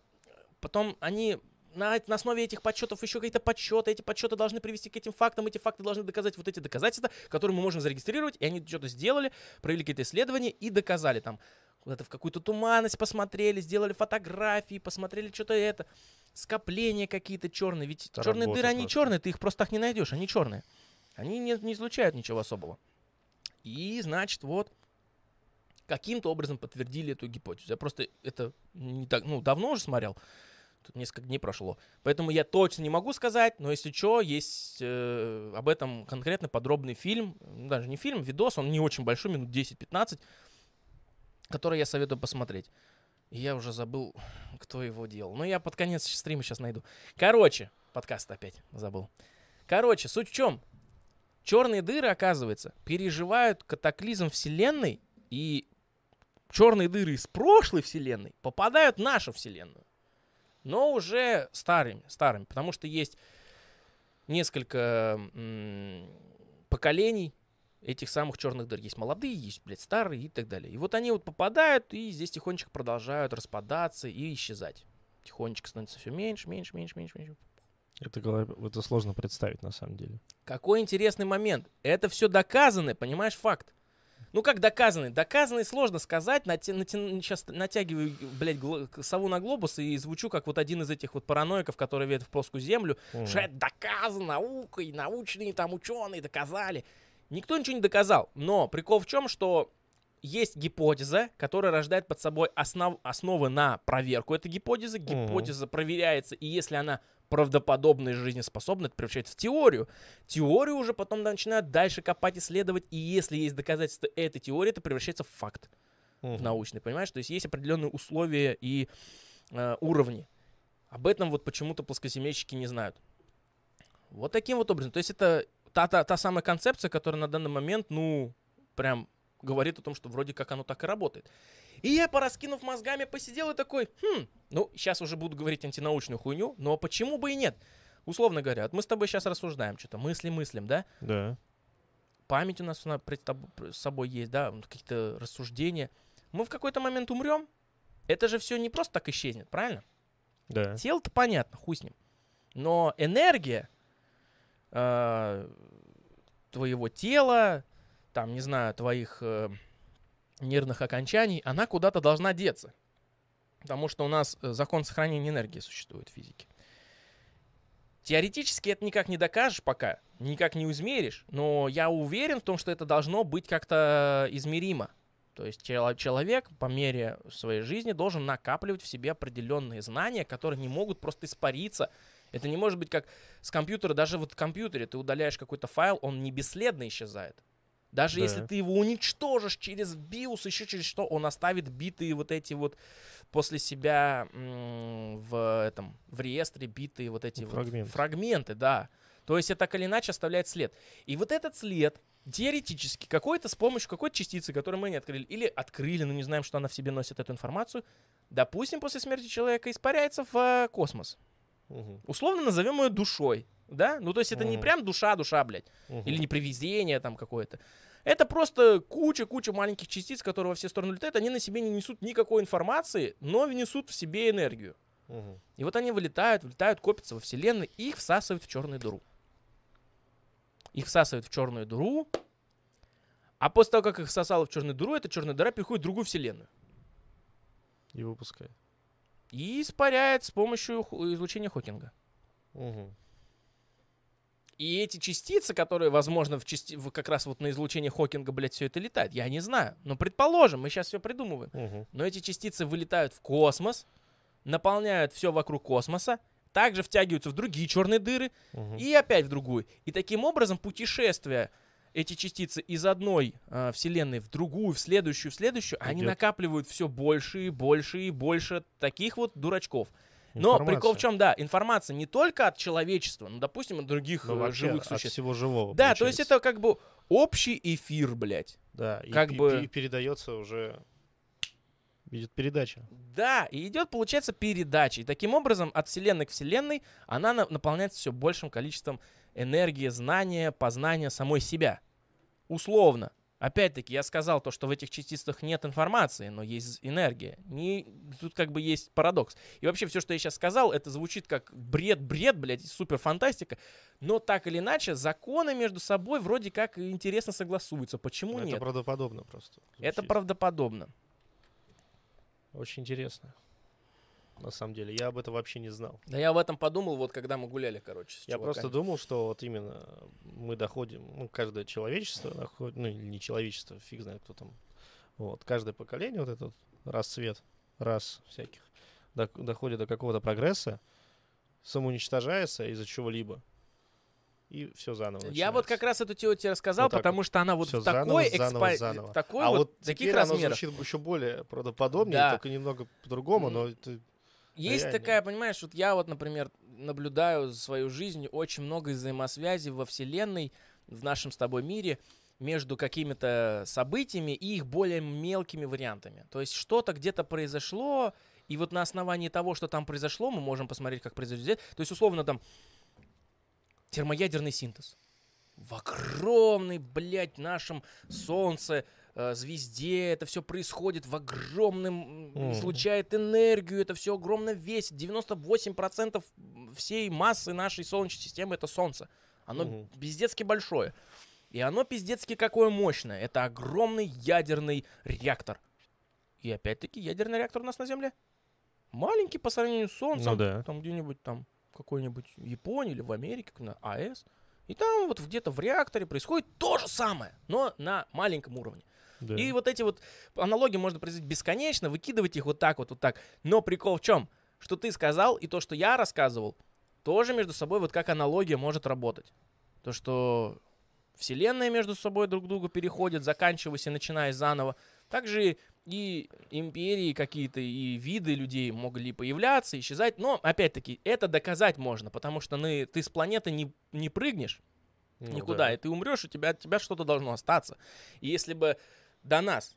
потом они на, на основе этих подсчетов еще какие-то подсчеты, эти подсчеты должны привести к этим фактам, эти факты должны доказать вот эти доказательства, которые мы можем зарегистрировать, и они что-то сделали, провели какие-то исследования и доказали там, куда-то в какую-то туманность посмотрели, сделали фотографии, посмотрели что-то это, скопления какие-то черные, ведь Это черные дыры, они черные, ты их просто так не найдешь, они черные. Они не, не излучают ничего особого. И, значит, вот, каким-то образом подтвердили эту гипотезу. Я просто это не так, ну, давно уже смотрел. Тут несколько дней прошло. Поэтому я точно не могу сказать, но если что, есть э, об этом конкретно подробный фильм. Даже не фильм, видос, он не очень большой, минут 10-15, который я советую посмотреть. Я уже забыл, [sighs] кто его делал. Но я под конец стрима сейчас найду. Короче, подкаст опять забыл. Короче, суть в чем? Черные дыры, оказывается, переживают катаклизм Вселенной, и черные дыры из прошлой Вселенной попадают в нашу Вселенную. Но уже старыми, старыми, потому что есть несколько поколений этих самых черных дыр. Есть молодые, есть, блядь, старые и так далее. И вот они вот попадают, и здесь тихонечко продолжают распадаться и исчезать. Тихонечко становится все меньше, меньше, меньше, меньше, меньше. Это, это сложно представить на самом деле. Какой интересный момент. Это все доказанный, понимаешь, факт. Ну как доказанный? Доказанный сложно сказать. Нати- нати- сейчас натягиваю, блядь, гло- сову на глобус и звучу как вот один из этих вот параноиков, которые верят в плоскую землю. Мгм. Что это доказано наукой, научные там ученые доказали. Никто ничего не доказал. Но прикол в чем, что есть гипотеза, которая рождает под собой основ, основы на проверку этой гипотезы. Гипотеза проверяется, и если она правдоподобна и жизнеспособна, это превращается в теорию. Теорию уже потом начинают дальше копать, исследовать, и если есть доказательства этой теории, это превращается в факт в научный, понимаешь? То есть есть определенные условия и э, уровни. Об этом вот почему-то плоскоземельщики не знают. Вот таким вот образом. То есть это та, та, та самая концепция, которая на данный момент, ну, прям говорит о том, что вроде как оно так и работает. И я, пораскинув мозгами, посидел и такой, хм, ну, сейчас уже буду говорить антинаучную хуйню, но почему бы и нет? Условно говоря, вот мы с тобой сейчас рассуждаем, что-то мысли мыслим, да? Да. Память у нас на, пред собой есть, да, какие-то рассуждения. Мы в какой-то момент умрем, это же все не просто так исчезнет, правильно? Да. Тело-то понятно, хуй с ним. Но энергия э, твоего тела, там, не знаю, твоих э, нервных окончаний, она куда-то должна деться. Потому что у нас э, закон сохранения энергии существует в физике. Теоретически это никак не докажешь пока, никак не измеришь, но я уверен в том, что это должно быть как-то измеримо. То есть чело- человек по мере своей жизни должен накапливать в себе определенные знания, которые не могут просто испариться. Это не может быть как с компьютера, даже вот в компьютере ты удаляешь какой-то файл, он не бесследно исчезает. Даже Да. если ты его уничтожишь через BIOS, еще через что, он оставит битые вот эти вот после себя в этом в реестре битые вот эти вот Фрагменты. фрагменты, да. То есть это так или иначе оставляет след. И вот этот след теоретически какой-то с помощью какой-то частицы, которую мы не открыли, или открыли, но не знаем, что она в себе носит эту информацию, допустим, после смерти человека испаряется в э, космос. Мгм. Условно назовем ее душой, да? Ну, то есть это не прям душа-душа, блядь, или не привидение там какое-то. Это просто куча-куча маленьких частиц, которые во все стороны летают, они на себе не несут никакой информации, но несут в себе энергию. Мгм. И вот они вылетают, вылетают, копятся во Вселенной, и их всасывают в черную дыру. Их всасывают в черную дыру, а после того, как их всосало в черную дыру, эта черная дыра переходит в другую Вселенную. И выпускает. И испаряет с помощью излучения Хокинга. Мгм. И эти частицы, которые, возможно, в части... как раз вот на излучение Хокинга, блядь, все это летает, я не знаю. Но предположим, мы сейчас все придумываем. Мгм. Но эти частицы вылетают в космос, наполняют все вокруг космоса, также втягиваются в другие черные дыры Мгм. и опять в другую. И таким образом путешествия эти частицы из одной а, вселенной в другую, в следующую, в следующую, они Идёт. накапливают все больше и больше и больше таких вот дурачков. Но Информация. прикол в чем, да, информация не только от человечества, ну, допустим, от других Ну, э, живых от существ. всего живого. Да, то есть получается. это как бы общий эфир, блядь. Да, и как пе- бы- пе- передается уже... Видит передача. Да, и идет, получается, передача. И таким образом от вселенной к вселенной она на- наполняется все большим количеством энергии, знания, познания самой себя. Условно. Опять-таки, я сказал то, что в этих частицах нет информации, но есть энергия. Не, тут как бы есть парадокс. И вообще все, что я сейчас сказал, это звучит как бред-бред, блядь, супер фантастика. Но так или иначе, законы между собой вроде как интересно согласуются. Почему это нет? правдоподобно просто. Это звучит. правдоподобно. Очень интересно. На самом деле, я об этом вообще не знал. Да я об этом подумал, вот когда мы гуляли, короче, Я просто думал, что вот именно мы доходим, ну, каждое человечество доходит, ну, не человечество, фиг знает кто там. Вот, каждое поколение, вот этот расцвет, рас всяких, доходит до какого-то прогресса, самоуничтожается из-за чего-либо, и все заново Я вот как начинается. раз эту теорию тебе рассказал, Вот потому что она вот в такой заново, экспа- заново. в такой а вот, вот таких размерах. звучит еще более правдоподобнее, Да. только немного по-другому, М. но это... Есть реально. такая, понимаешь, вот я вот, например, наблюдаю за свою жизнь очень много взаимосвязи во Вселенной, в нашем с тобой мире, между какими-то событиями и их более мелкими вариантами. То есть что-то где-то произошло, и вот на основании того, что там произошло, мы можем посмотреть, как произойдет. То есть, условно, там термоядерный синтез. В огромной, блядь, нашем Солнце, звезде это все происходит в огромном, излучает энергию, это все огромно весит. 98% всей массы нашей Солнечной системы это Солнце. Оно Мгм. пиздецки большое. И оно пиздецки какое мощное. Это огромный ядерный реактор. И опять-таки ядерный реактор у нас на Земле маленький по сравнению с Солнцем. Ну да. Там где-нибудь там какой-нибудь Японии или в Америке, на АЭС. И там вот где-то в реакторе происходит то же самое, но на маленьком уровне. Да. И вот эти вот аналогии можно производить бесконечно, выкидывать их вот так вот, вот так. Но прикол в чем? Что ты сказал и то, что я рассказывал, тоже между собой вот как аналогия может работать. То, что вселенная между собой друг к другу переходит, заканчиваясь и начиная заново. Также и империи какие-то, и виды людей могли появляться, исчезать. Но, опять-таки, это доказать можно, потому что ты, ты с планеты не, не прыгнешь Ну никуда, да. и ты умрешь, у тебя, от тебя что-то должно остаться. И если бы до нас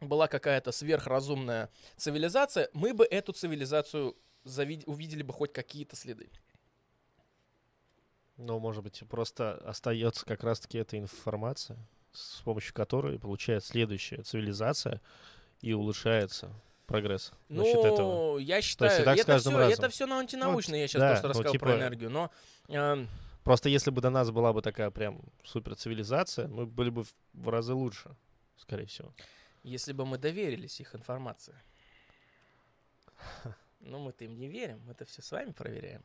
была какая-то сверхразумная цивилизация, мы бы эту цивилизацию завид- увидели бы хоть какие-то следы. Но, может быть, просто остается как раз-таки эта информация, с помощью которой получает следующая цивилизация и улучшается прогресс этого. Ну, я считаю, с это, все, разом. это все на антинаучное, я сейчас да, просто ну, рассказал типа- про энергию, но эм, Просто если бы до нас была бы такая прям супер цивилизация, мы были бы в, в разы лучше, скорее всего. если бы мы доверились их информации. Ну, мы-то им не верим, мы это все с вами проверяем.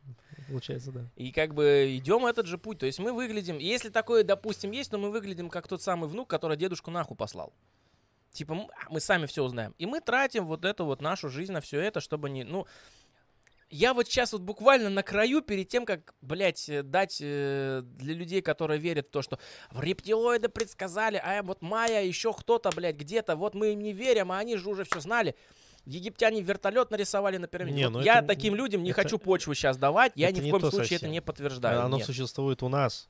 Получается, да. И как бы идем этот же путь. То есть мы выглядим, если такое, допустим, есть, то мы выглядим как тот самый внук, который дедушку нахуй послал. Типа а, мы сами все узнаем. И мы тратим вот эту вот нашу жизнь на все это, чтобы не... Ну, я вот сейчас вот буквально на краю перед тем, как, блядь, э, дать э, для людей, которые верят в то, что в рептилоиды предсказали, а вот Майя, еще кто-то, блядь, где-то, вот мы им не верим, а они же уже все знали. Египтяне вертолет нарисовали на пирамиде. Не, Вот ну я это- таким людям не это- хочу почву сейчас давать, я это ни в коем случае это совсем. не подтверждаю. Оно нет. существует у нас,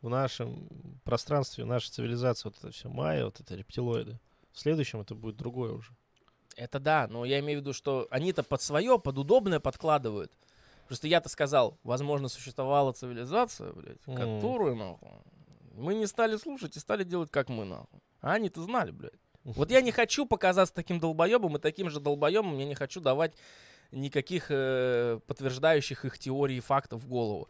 в нашем пространстве, в нашей цивилизации. Вот это все майя, вот это рептилоиды. В следующем это будет другое уже. Это да, но я имею в виду, что они-то под свое, под удобное подкладывают. Просто я-то сказал, возможно, существовала цивилизация, блядь, которую, нахуй, мы не стали слушать и стали делать как мы, нахуй. А они-то знали, блядь. Вот я не хочу показаться таким долбоебом, и таким же долбоебом я не хочу давать никаких э, подтверждающих их теорий и фактов в голову.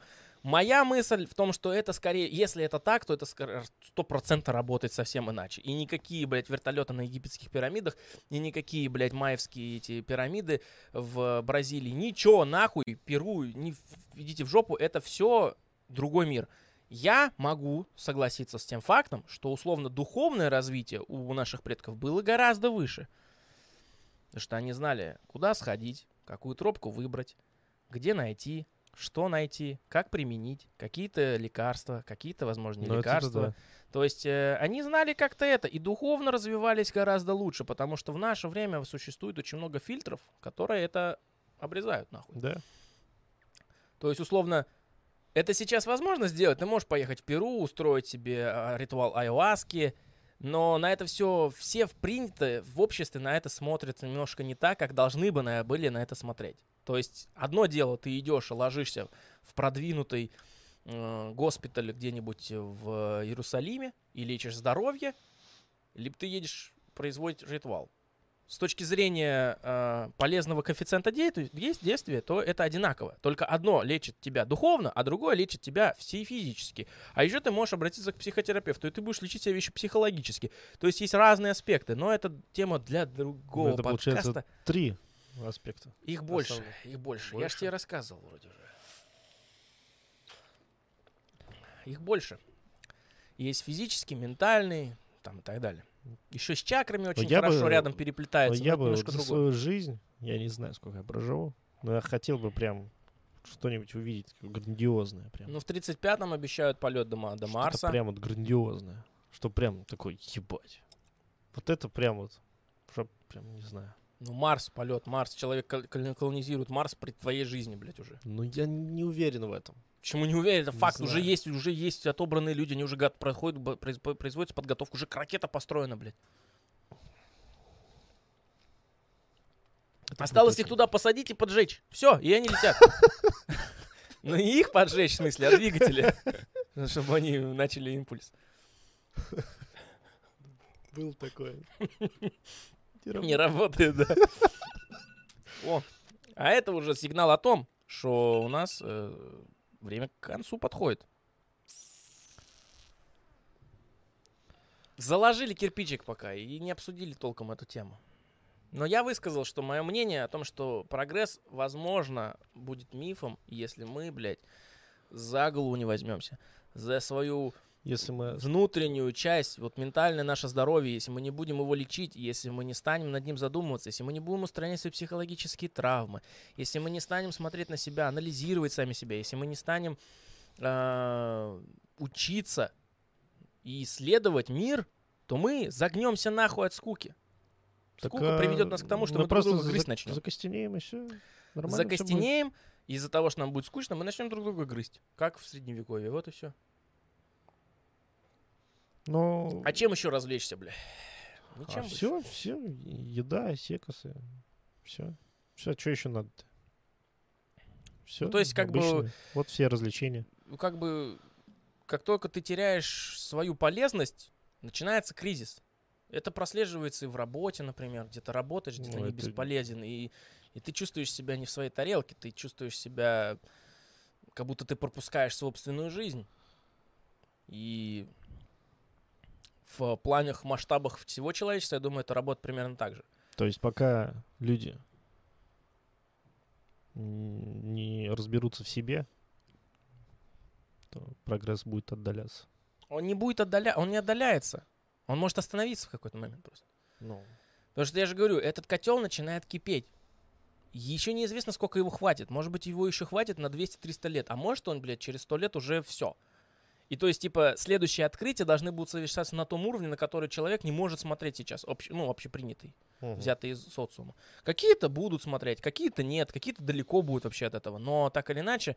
Моя мысль в том, что это скорее, если это так, то это сто процентов работает совсем иначе. И никакие, блядь, вертолеты на египетских пирамидах, и никакие, блядь, маевские эти пирамиды в Бразилии, ничего, нахуй, Перу, не идите в жопу, это все другой мир. Я могу согласиться с тем фактом, что условно духовное развитие у наших предков было гораздо выше. Потому что они знали, куда сходить, какую тропку выбрать, где найти, что найти, как применить, какие-то лекарства, какие-то, возможно, не Ну, это лекарства. да. То есть э, они знали как-то это и духовно развивались гораздо лучше, потому что в наше время существует очень много фильтров, которые это обрезают нахуй. Да. То есть, условно, это сейчас возможно сделать. Ты можешь поехать в Перу, устроить себе а, ритуал айуаски, но на это все, все в принято, в обществе на это смотрят немножко не так, как должны бы на, были на это смотреть. То есть, одно дело, ты идешь и ложишься в продвинутый э, госпиталь где-нибудь в Иерусалиме и лечишь здоровье, либо ты едешь, производить ритуал. С точки зрения э, полезного коэффициента действия, то это одинаково. Только одно лечит тебя духовно, а другое лечит тебя все физически. А еще ты можешь обратиться к психотерапевту, и ты будешь лечить себя еще психологически. То есть есть разные аспекты, но это тема для другого это подкаста. получается три аспекта. Их больше, основных. их больше. Я же Больше? тебе рассказывал вроде уже. Их больше. Есть физический, ментальный, там и так далее. Еще с чакрами очень я бы- хорошо рядом переплетается. но я бы за другое. свою жизнь, я не знаю, сколько я проживу, но я хотел бы прям что-нибудь увидеть грандиозное. Прям. Ну, в 35-м обещают полет до, до Марса. прям вот грандиозное. Что прям такой, ебать. Вот это прям вот, прям, не знаю. Ну, Марс, полет, Марс. Человек кол- кол- колонизирует Марс при твоей жизни, блядь, уже. Ну, я не уверен в этом. Почему не уверен? Это Не факт. Уже знаю. есть, уже есть отобранные люди, они уже проходят, производится подготовка. Уже ракета построена, блядь. Это Осталось круто их туда посадить и поджечь. Все, и они летят. [laughs] Ну не их поджечь, в смысле, а двигатели. Чтобы они начали импульс. Был такой. [laughs] Не работает, да. [laughs] О, а это уже сигнал о том, что у нас э, время к концу подходит. Заложили кирпичик пока и не обсудили толком эту тему. Но я высказал, что мое мнение о том, что прогресс, возможно, будет мифом, если мы, блядь, за голову не возьмемся. За свою Если мы... внутреннюю часть, вот ментальное наше здоровье, если мы не будем его лечить, если мы не станем над ним задумываться, если мы не будем устранять свои психологические травмы, если мы не станем смотреть на себя, анализировать сами себя, если мы не станем э, учиться и исследовать мир, то мы загнемся нахуй от скуки. Так, Скука а, приведет нас к тому, что мы мы, друг просто друга грызть за- начнем. Закостенеем и все. Закостенеем, и из-за того, что нам будет скучно, мы начнем друг друга грызть. Как в средневековье, вот и все. Но... А чем еще развлечься, бля? Ничем больше. все, все, еда, секосы, все. Все, что еще надо? Все. Ну, то есть, как бы- Вот все развлечения. ну, как бы, как только ты теряешь свою полезность, начинается кризис. Это прослеживается и в работе, например, где ты работаешь, где ты Ну, не это- бесполезен, и, и ты чувствуешь себя не в своей тарелке, ты чувствуешь себя, как будто ты пропускаешь собственную жизнь. И в планах, масштабах всего человечества, я думаю, это работает примерно так же. То есть пока люди не разберутся в себе, то прогресс будет отдаляться. Он не будет отдаля... он не отдаляется. Он может остановиться в какой-то момент просто. Ну, Потому что я же говорю, этот котел начинает кипеть. Еще неизвестно, сколько его хватит. Может быть, его еще хватит на 200-300 лет. А может он, блядь, через 100 лет уже все. И то есть, типа, следующие открытия должны будут совершаться на том уровне, на который человек не может смотреть сейчас. Общ... Ну, общепринятый, взятый из социума. Какие-то будут смотреть, какие-то нет, какие-то далеко будут вообще от этого. Но так или иначе,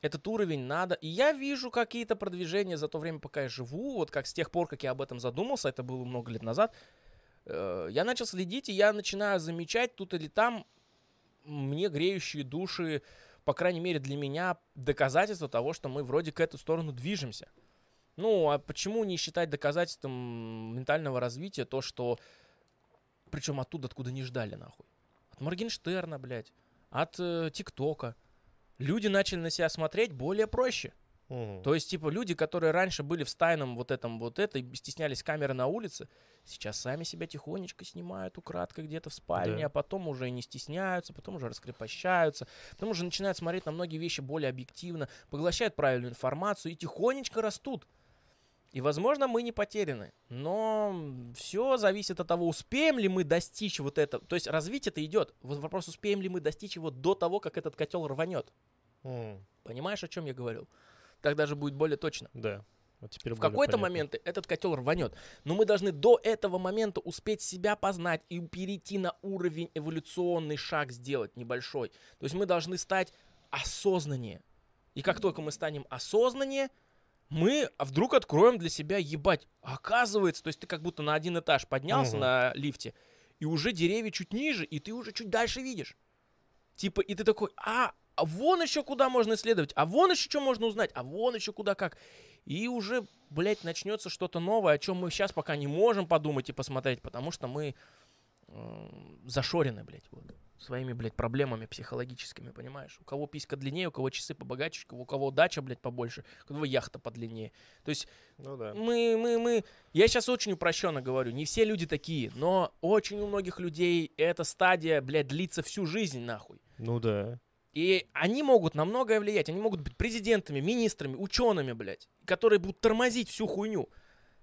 этот уровень надо. И я вижу какие-то продвижения за то время, пока я живу. Вот как с тех пор, как я об этом задумался, это было много лет назад. э, Я начал следить, и я начинаю замечать тут или там мне греющие души, по крайней мере для меня, доказательства того, что мы вроде к эту сторону движемся. Ну, а почему не считать доказательством ментального развития то, что... Причем оттуда, откуда не ждали, нахуй. От Моргенштерна, блядь. От э, ТикТока. Люди начали на себя смотреть более проще. То есть, типа, люди, которые раньше были в стайном вот этом вот это, и стеснялись камеры на улице, сейчас сами себя тихонечко снимают украдкой где-то в спальне, Да. а потом уже и не стесняются, потом уже раскрепощаются, потом уже начинают смотреть на многие вещи более объективно, поглощают правильную информацию и тихонечко растут. И, возможно, мы не потеряны, но все зависит от того, успеем ли мы достичь вот этого. То есть развитие-то идет. Вот вопрос, успеем ли мы достичь его до того, как этот котел рванет. Понимаешь, о чем я говорил? Так даже будет более точно. Да. Вот теперь В какой-то момент этот котел рванет. Но мы должны до этого момента успеть себя познать и перейти на уровень эволюционный шаг сделать небольшой. То есть мы должны стать осознаннее. И как только мы станем осознаннее, мы а вдруг откроем для себя, ебать, оказывается, то есть ты как будто на один этаж поднялся Мгм. на лифте, и уже деревья чуть ниже, и ты уже чуть дальше видишь. Типа, и ты такой, а, а вон еще куда можно исследовать, а вон еще что можно узнать, а вон еще куда как. И уже, блядь, начнется что-то новое, о чем мы сейчас пока не можем подумать и посмотреть, потому что мы э, зашорены, блядь, вот, своими, блядь, проблемами психологическими, понимаешь? У кого писька длиннее, у кого часы побогаче, у кого дача, блядь, побольше, у кого яхта подлиннее. То есть Ну да. мы, мы, мы... Я сейчас очень упрощенно говорю, не все люди такие, но очень у многих людей эта стадия, блядь, длится всю жизнь, нахуй. Ну да. И они могут на многое влиять. Они могут быть президентами, министрами, учеными, блядь, которые будут тормозить всю хуйню.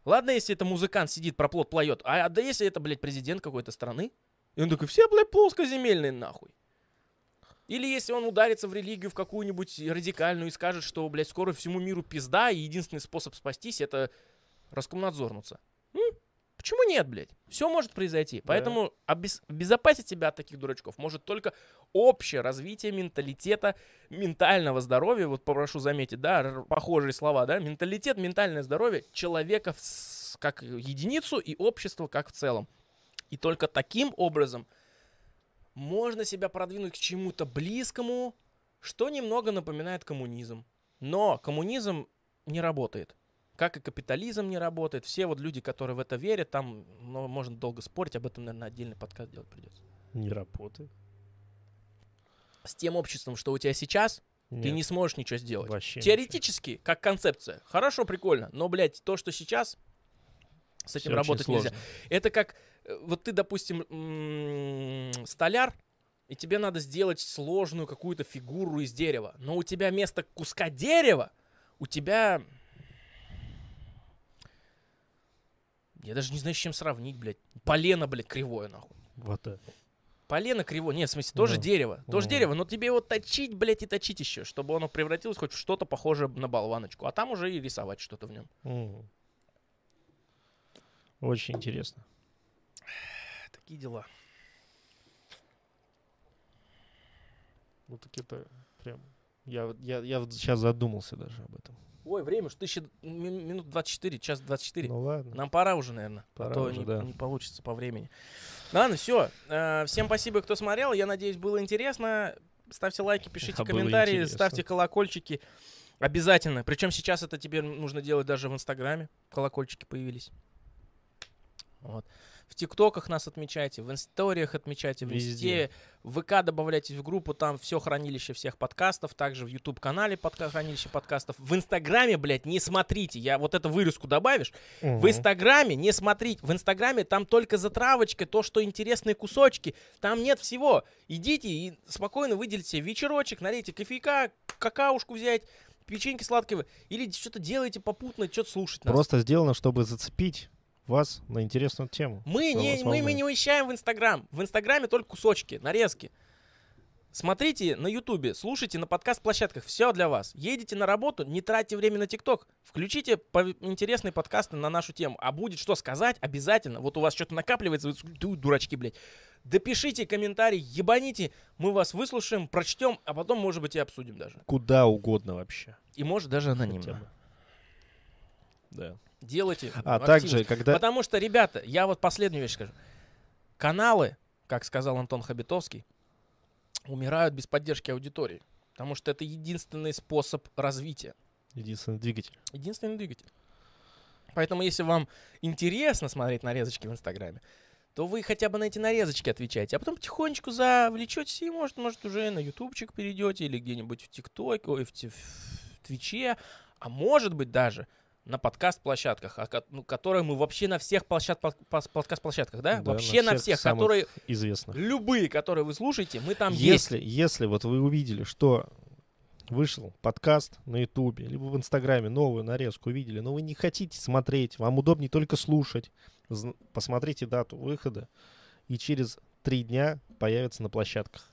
Ладно, если это музыкант сидит, про плод плоет, а да если это, блядь, президент какой-то страны, и он такой, все, блядь, плоскоземельные нахуй. Или если он ударится в религию в какую-нибудь радикальную и скажет, что, блядь, скоро всему миру пизда, и единственный способ спастись это раскомнадзорнуться. М? Почему нет, блядь? Все может произойти. Поэтому обез- обезопасить себя от таких дурачков может только общее развитие менталитета, ментального здоровья. Вот попрошу заметить, да, похожие слова, да. Менталитет, ментальное здоровье человека в как единицу и общество как в целом. И только таким образом можно себя продвинуть к чему-то близкому, что немного напоминает коммунизм. Но коммунизм не работает. Как и капитализм не работает. Все вот люди, которые в это верят, там ну, можно долго спорить, об этом, наверное, отдельный подкаст делать придется. Не работает. С тем обществом, что у тебя сейчас, ты Нет, не сможешь ничего сделать. вообще Теоретически, как концепция, хорошо, прикольно, но, блядь, то, что сейчас, с ничего. этим очень работать нельзя. Это как, э, вот ты, допустим, м, столяр, и тебе надо сделать сложную какую-то фигуру из дерева, но у тебя вместо куска дерева, у тебя Я даже не знаю, с чем сравнить, блядь. Полено, блядь, кривое, нахуй. Вот это. Полено кривое. Нет, в смысле, тоже Ну, дерево. Тоже ну. дерево, но тебе его точить, блядь, и точить еще, чтобы оно превратилось хоть в что-то похожее на болваночку. А там уже и рисовать что-то в нем. Очень интересно. Такие дела. Ну так это прям... Я, вот- я, я вот сейчас задумался даже об этом. Ой, время уж тысяча, ми- минут 24, час 24. Ну ладно. Нам пора уже, наверное. Пора а то уже, не, да. не получится по времени. Ладно, все. Всем спасибо, кто смотрел. Я надеюсь, было интересно. Ставьте лайки, пишите А комментарии, ставьте колокольчики. Обязательно. Причем сейчас это теперь нужно делать даже в Инстаграме. Колокольчики появились. Вот. В ТикТоках нас отмечайте, в историях отмечайте, в Везде. Инсте, в ВК добавляйтесь в группу, там все хранилище всех подкастов, также в YouTube-канале подка- хранилище подкастов. В Инстаграме, блядь, не смотрите, я вот эту вырезку добавишь, в Мгм. Инстаграме не смотрите. В Инстаграме там только затравочка, то, что интересные кусочки. Там нет всего. Идите и спокойно выделите вечерочек, налейте кофейка, какаушку взять, печеньки сладкие. Или что-то делайте попутно, что-то слушать нас. Просто сделано, чтобы зацепить вас на интересную тему. Мы не, мы, мы не уезжаем в Инстаграм. В Инстаграме только кусочки, нарезки. Смотрите на Ютубе, слушайте на подкаст-площадках, все для вас. Едете на работу, не тратьте время на ТикТок. Включите интересные подкасты на нашу тему. А будет что сказать, обязательно. Вот у вас что-то накапливается, вы ду- дурачки, блядь. Допишите комментарий, ебаните, мы вас выслушаем, прочтем, а потом, может быть, и обсудим даже. Куда угодно вообще. И может даже анонимно. Да. Делайте. А активность. также, когда... Потому что, ребята, я вот последнюю вещь скажу. Каналы, как сказал Антон Хабитовский, умирают без поддержки аудитории. Потому что это единственный способ развития. Единственный двигатель. Единственный двигатель. Поэтому, если вам интересно смотреть нарезочки в Инстаграме, то вы хотя бы на эти нарезочки отвечаете, а потом потихонечку завлечетесь и, может, может уже на ютубчик перейдете или где-нибудь в ТикТоке, ой, в, в Твиче, а может быть даже на подкаст-площадках, а ну, которые мы вообще на всех площад, подкаст-площадках, да? Да, вообще на всех, самых которые, известных. любые, которые вы слушаете, мы там есть. Если, если вот вы увидели, что вышел подкаст на Ютубе, либо в Инстаграме новую нарезку увидели, но вы не хотите смотреть, вам удобнее только слушать, посмотрите дату выхода, и через три дня появится на площадках.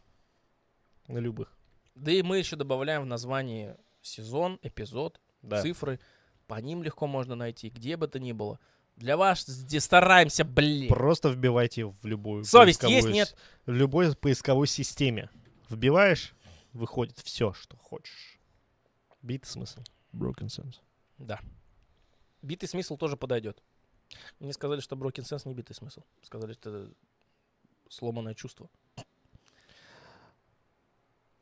На любых. Да и мы еще добавляем в названии сезон, эпизод, Да. цифры. По ним легко можно найти, где бы то ни было. Для вас здесь стараемся, блин. Просто вбивайте в любую Совесть поисковую есть, нет? В любой поисковой системе. Вбиваешь, выходит все, что хочешь. Бит смысл. Broken sense. Да. Битый смысл тоже подойдет. Мне сказали, что Broken Sense не битый смысл. Сказали, что это сломанное чувство.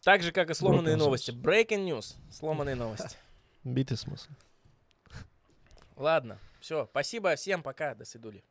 Так же, как и сломанные Broken новости. sense. Breaking news. Сломанные новости. Битый смысл. Ладно, все. Спасибо всем. Пока. До свидули.